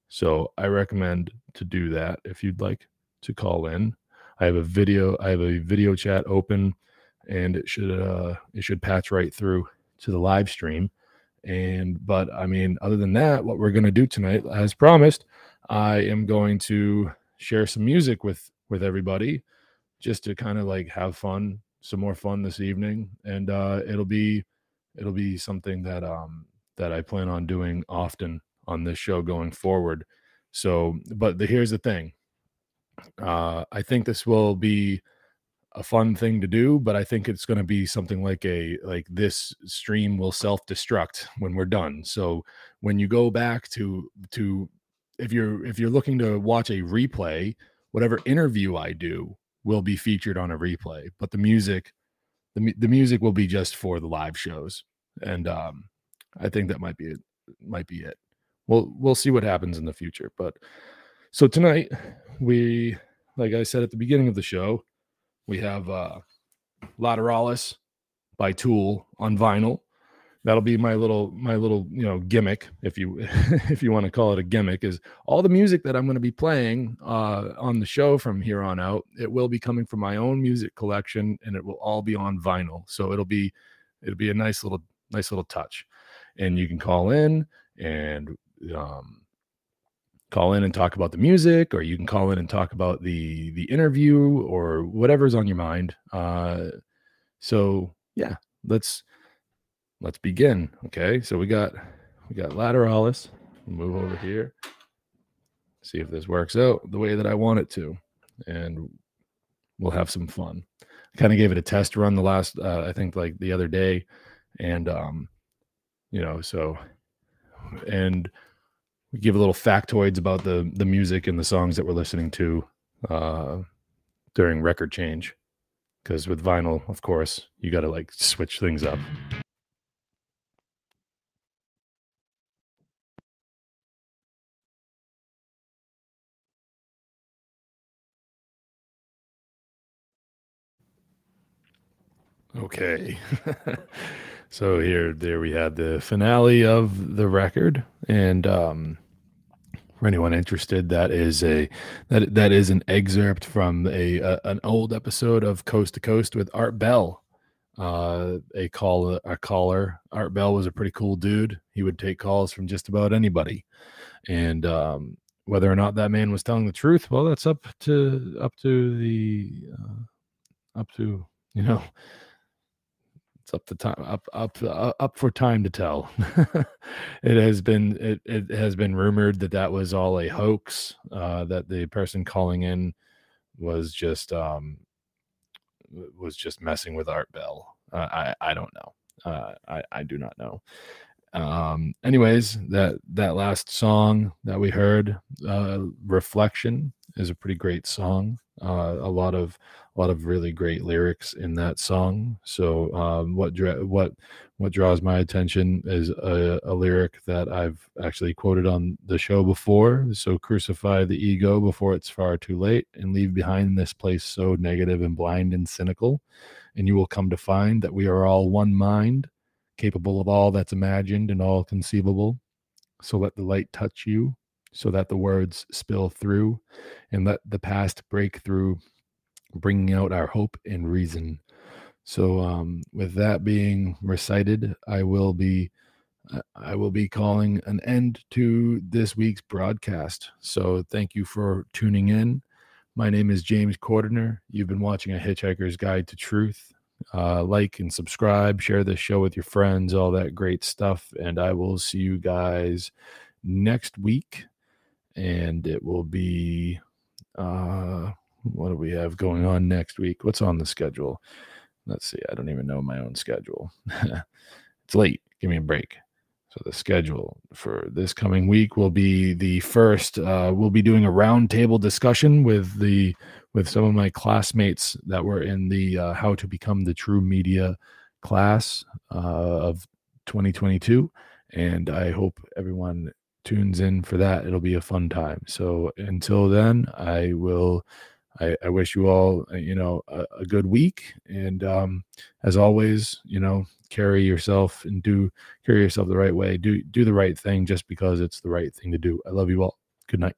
So I recommend to do that if you'd like to call in. I have a video, I have a video chat open and it should uh it should patch right through to the live stream. And but I mean, other than that, what we're gonna do tonight, as promised, I am going to share some music with with everybody just to kind of like have fun, some more fun this evening. And uh it'll be it'll be something that um that I plan on doing often on this show going forward. So, but the, here's the thing. Uh, I think this will be a fun thing to do, but I think it's going to be something like a like this stream will self destruct when we're done. So when you go back to to if you're if you're looking to watch a replay, whatever interview I do will be featured on a replay, but the music the the music will be just for the live shows, and um, I think that might be it. Might be it. We'll we'll see what happens in the future. But so tonight we, like I said at the beginning of the show, we have uh, Lateralus by Tool on vinyl. That'll be my little my little you know gimmick, if you if you want to call it a gimmick, is all the music that I'm going to be playing uh, on the show from here on out. It will be coming from my own music collection, and it will all be on vinyl. So it'll be it'll be a nice little nice little touch, and you can call in and um, call in and talk about the music, or you can call in and talk about the the interview or whatever's on your mind. Uh, so yeah, let's let's begin. Okay, so we got we got Lateralus. Move over here. See if this works out the way that I want it to, and we'll have some fun. I kind of gave it a test run the last, uh, I think, like the other day, and um, you know, so and we give a little factoids about the the music and the songs that we're listening to uh, during record change. Because with vinyl, of course, you got to like switch things up. Okay. so here there we had the finale of the record and um for anyone interested that is a that that is an excerpt from a, a an old episode of Coast to Coast with Art Bell. Uh a call a caller. Art Bell was a pretty cool dude. He would take calls from just about anybody. And um whether or not that man was telling the truth, well that's up to up to the uh, up to you know up to time up up uh, up for time to tell. It has been it, it has been rumored that that was all a hoax uh that the person calling in was just um was just messing with art bell. Uh, i i don't know. Uh i i do not know. Um anyways that that last song that we heard uh reflection is a pretty great song. Uh a lot of a lot of really great lyrics in that song. So um, what what what draws my attention is a, a, lyric that I've actually quoted on the show before. So crucify the ego before it's far too late, and leave behind this place so negative and blind and cynical, and you will come to find that we are all one mind, capable of all that's imagined and all conceivable. So let the light touch you, so that the words spill through, and let the past break through bringing out our hope and reason. So, um, with that being recited, I will be uh, I will be calling an end to this week's broadcast. So, thank you for tuning in. My name is James Cordiner. You've been watching A Hitchhiker's Guide to Truth. Uh, like and subscribe, share this show with your friends, all that great stuff. And I will see you guys next week. And it will be uh what do we have going on next week? What's on the schedule? Let's see. I don't even know my own schedule. it's late. Give me a break. So the schedule for this coming week will be the first. Uh, we'll be doing a roundtable discussion with the with some of my classmates that were in the uh, How to Become the True Media class uh, of 2022, and I hope everyone tunes in for that. It'll be a fun time. So until then, I will I, I wish you all, uh, you know, a, a good week. And um, as always, you know, carry yourself and do carry yourself the right way. Do do the right thing just because it's the right thing to do. I love you all. Good night.